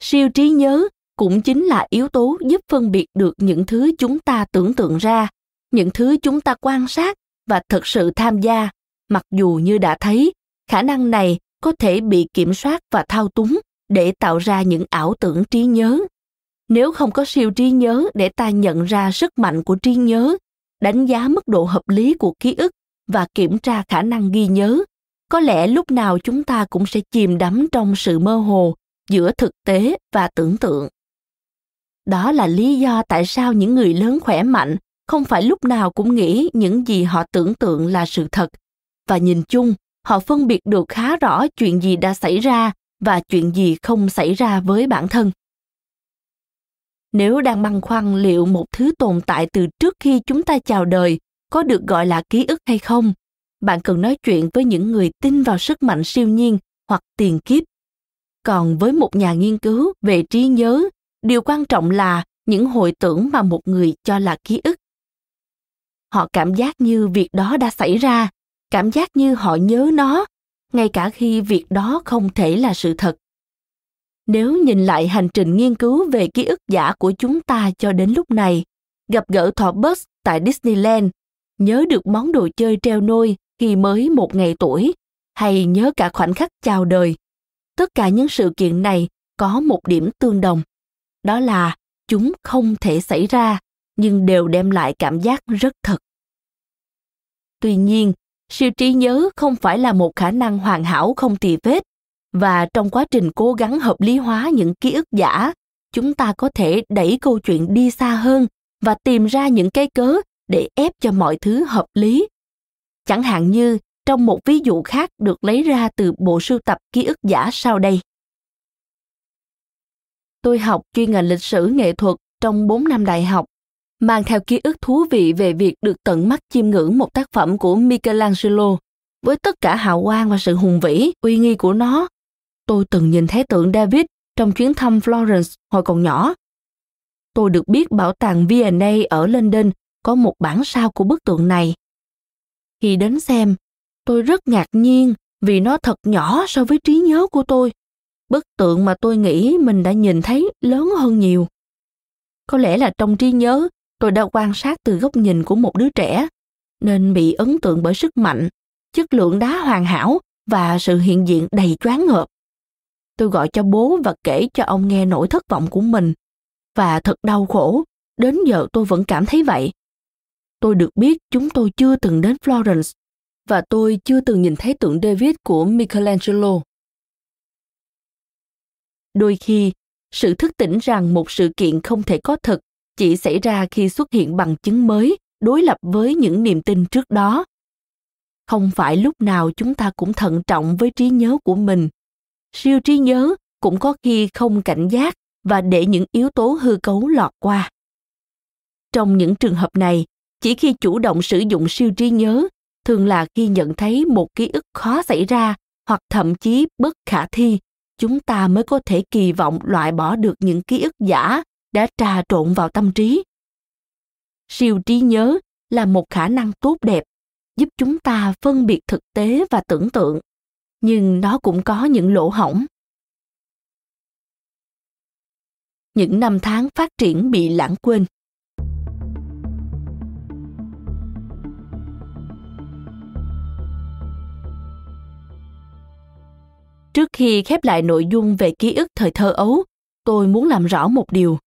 Siêu trí nhớ cũng chính là yếu tố giúp phân biệt được những thứ chúng ta tưởng tượng ra, những thứ chúng ta quan sát và thực sự tham gia. Mặc dù như đã thấy, khả năng này có thể bị kiểm soát và thao túng để tạo ra những ảo tưởng trí nhớ. Nếu không có siêu trí nhớ để ta nhận ra sức mạnh của trí nhớ, đánh giá mức độ hợp lý của ký ức và kiểm tra khả năng ghi nhớ có lẽ lúc nào chúng ta cũng sẽ chìm đắm trong sự mơ hồ giữa thực tế và tưởng tượng. Đó là lý do tại sao những người lớn khỏe mạnh không phải lúc nào cũng nghĩ những gì họ tưởng tượng là sự thật. Và nhìn chung, họ phân biệt được khá rõ chuyện gì đã xảy ra và chuyện gì không xảy ra với bản thân. Nếu đang băn khoăn liệu một thứ tồn tại từ trước khi chúng ta chào đời có được gọi là ký ức hay không bạn cần nói chuyện với những người tin vào sức mạnh siêu nhiên hoặc tiền kiếp. Còn với một nhà nghiên cứu về trí nhớ, điều quan trọng là những hồi tưởng mà một người cho là ký ức. Họ cảm giác như việc đó đã xảy ra, cảm giác như họ nhớ nó, ngay cả khi việc đó không thể là sự thật. Nếu nhìn lại hành trình nghiên cứu về ký ức giả của chúng ta cho đến lúc này, gặp gỡ thỏ bus tại disneyland, nhớ được món đồ chơi treo nôi khi mới một ngày tuổi, hay nhớ cả khoảnh khắc chào đời. Tất cả những sự kiện này có một điểm tương đồng. Đó là chúng không thể xảy ra, nhưng đều đem lại cảm giác rất thật. Tuy nhiên siêu trí nhớ không phải là một khả năng hoàn hảo không tì vết, và trong quá trình cố gắng hợp lý hóa những ký ức giả, chúng ta có thể đẩy câu chuyện đi xa hơn và tìm ra những cái cớ để ép cho mọi thứ hợp lý chẳng hạn như trong một ví dụ khác được lấy ra từ bộ sưu tập ký ức giả sau đây tôi học chuyên ngành lịch sử nghệ thuật trong 4 năm đại học, mang theo ký ức thú vị về việc được tận mắt chiêm ngưỡng một tác phẩm của Michelangelo với tất cả hào quang và sự hùng vĩ, uy nghi của nó. Tôi từng nhìn thấy tượng David trong chuyến thăm Florence hồi còn nhỏ. Tôi được biết bảo tàng V&A ở London có một bản sao của bức tượng này. Khi đến xem, tôi rất ngạc nhiên vì nó thật nhỏ so với trí nhớ của tôi. Bức tượng mà tôi nghĩ mình đã nhìn thấy lớn hơn nhiều. Có lẽ là trong trí nhớ, tôi đã quan sát từ góc nhìn của một đứa trẻ, nên bị ấn tượng bởi sức mạnh, chất lượng đá hoàn hảo và sự hiện diện đầy choáng ngợp. Tôi gọi cho bố và kể cho ông nghe nỗi thất vọng của mình. Và thật đau khổ, đến giờ tôi vẫn cảm thấy vậy. Tôi được biết chúng tôi chưa từng đến Florence và tôi chưa từng nhìn thấy tượng David của Michelangelo. Đôi khi, sự thức tỉnh rằng một sự kiện không thể có thật chỉ xảy ra khi xuất hiện bằng chứng mới đối lập với những niềm tin trước đó. Không phải lúc nào chúng ta cũng thận trọng với trí nhớ của mình. Siêu trí nhớ cũng có khi không cảnh giác và để những yếu tố hư cấu lọt qua. Trong những trường hợp này chỉ khi chủ động sử dụng siêu trí nhớ, thường là khi nhận thấy một ký ức khó xảy ra hoặc thậm chí bất khả thi, chúng ta mới có thể kỳ vọng loại bỏ được những ký ức giả đã trà trộn vào tâm trí. Siêu trí nhớ là một khả năng tốt đẹp, giúp chúng ta phân biệt thực tế và tưởng tượng, nhưng nó cũng có những lỗ hổng. Những năm tháng phát triển bị lãng quên. Trước khi khép lại nội dung về ký ức thời thơ ấu, tôi muốn làm rõ một điều.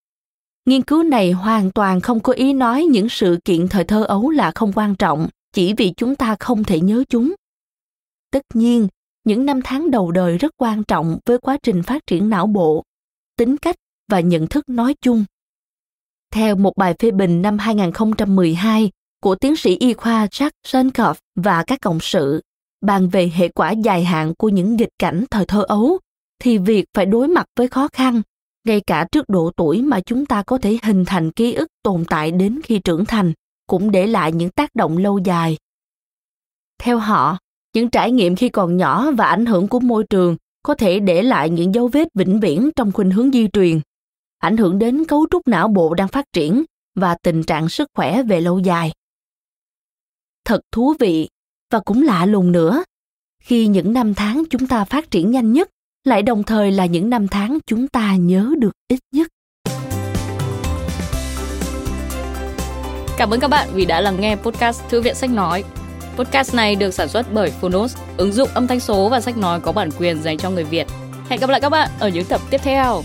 Nghiên cứu này hoàn toàn không có ý nói những sự kiện thời thơ ấu là không quan trọng chỉ vì chúng ta không thể nhớ chúng. Tất nhiên, những năm tháng đầu đời rất quan trọng với quá trình phát triển não bộ, tính cách và nhận thức nói chung. Theo một bài phê bình năm 2012 của tiến sĩ y khoa Jack Sankoff và các cộng sự bàn về hệ quả dài hạn của những nghịch cảnh thời thơ ấu, thì việc phải đối mặt với khó khăn, ngay cả trước độ tuổi mà chúng ta có thể hình thành ký ức tồn tại đến khi trưởng thành, cũng để lại những tác động lâu dài. Theo họ, những trải nghiệm khi còn nhỏ và ảnh hưởng của môi trường có thể để lại những dấu vết vĩnh viễn trong khuynh hướng di truyền, ảnh hưởng đến cấu trúc não bộ đang phát triển và tình trạng sức khỏe về lâu dài. Thật thú vị và cũng lạ lùng nữa khi những năm tháng chúng ta phát triển nhanh nhất lại đồng thời là những năm tháng chúng ta nhớ được ít nhất Cảm ơn các bạn vì đã lắng nghe podcast Thư viện Sách Nói. Podcast này được sản xuất bởi Phonos, ứng dụng âm thanh số và sách nói có bản quyền dành cho người Việt. Hẹn gặp lại các bạn ở những tập tiếp theo.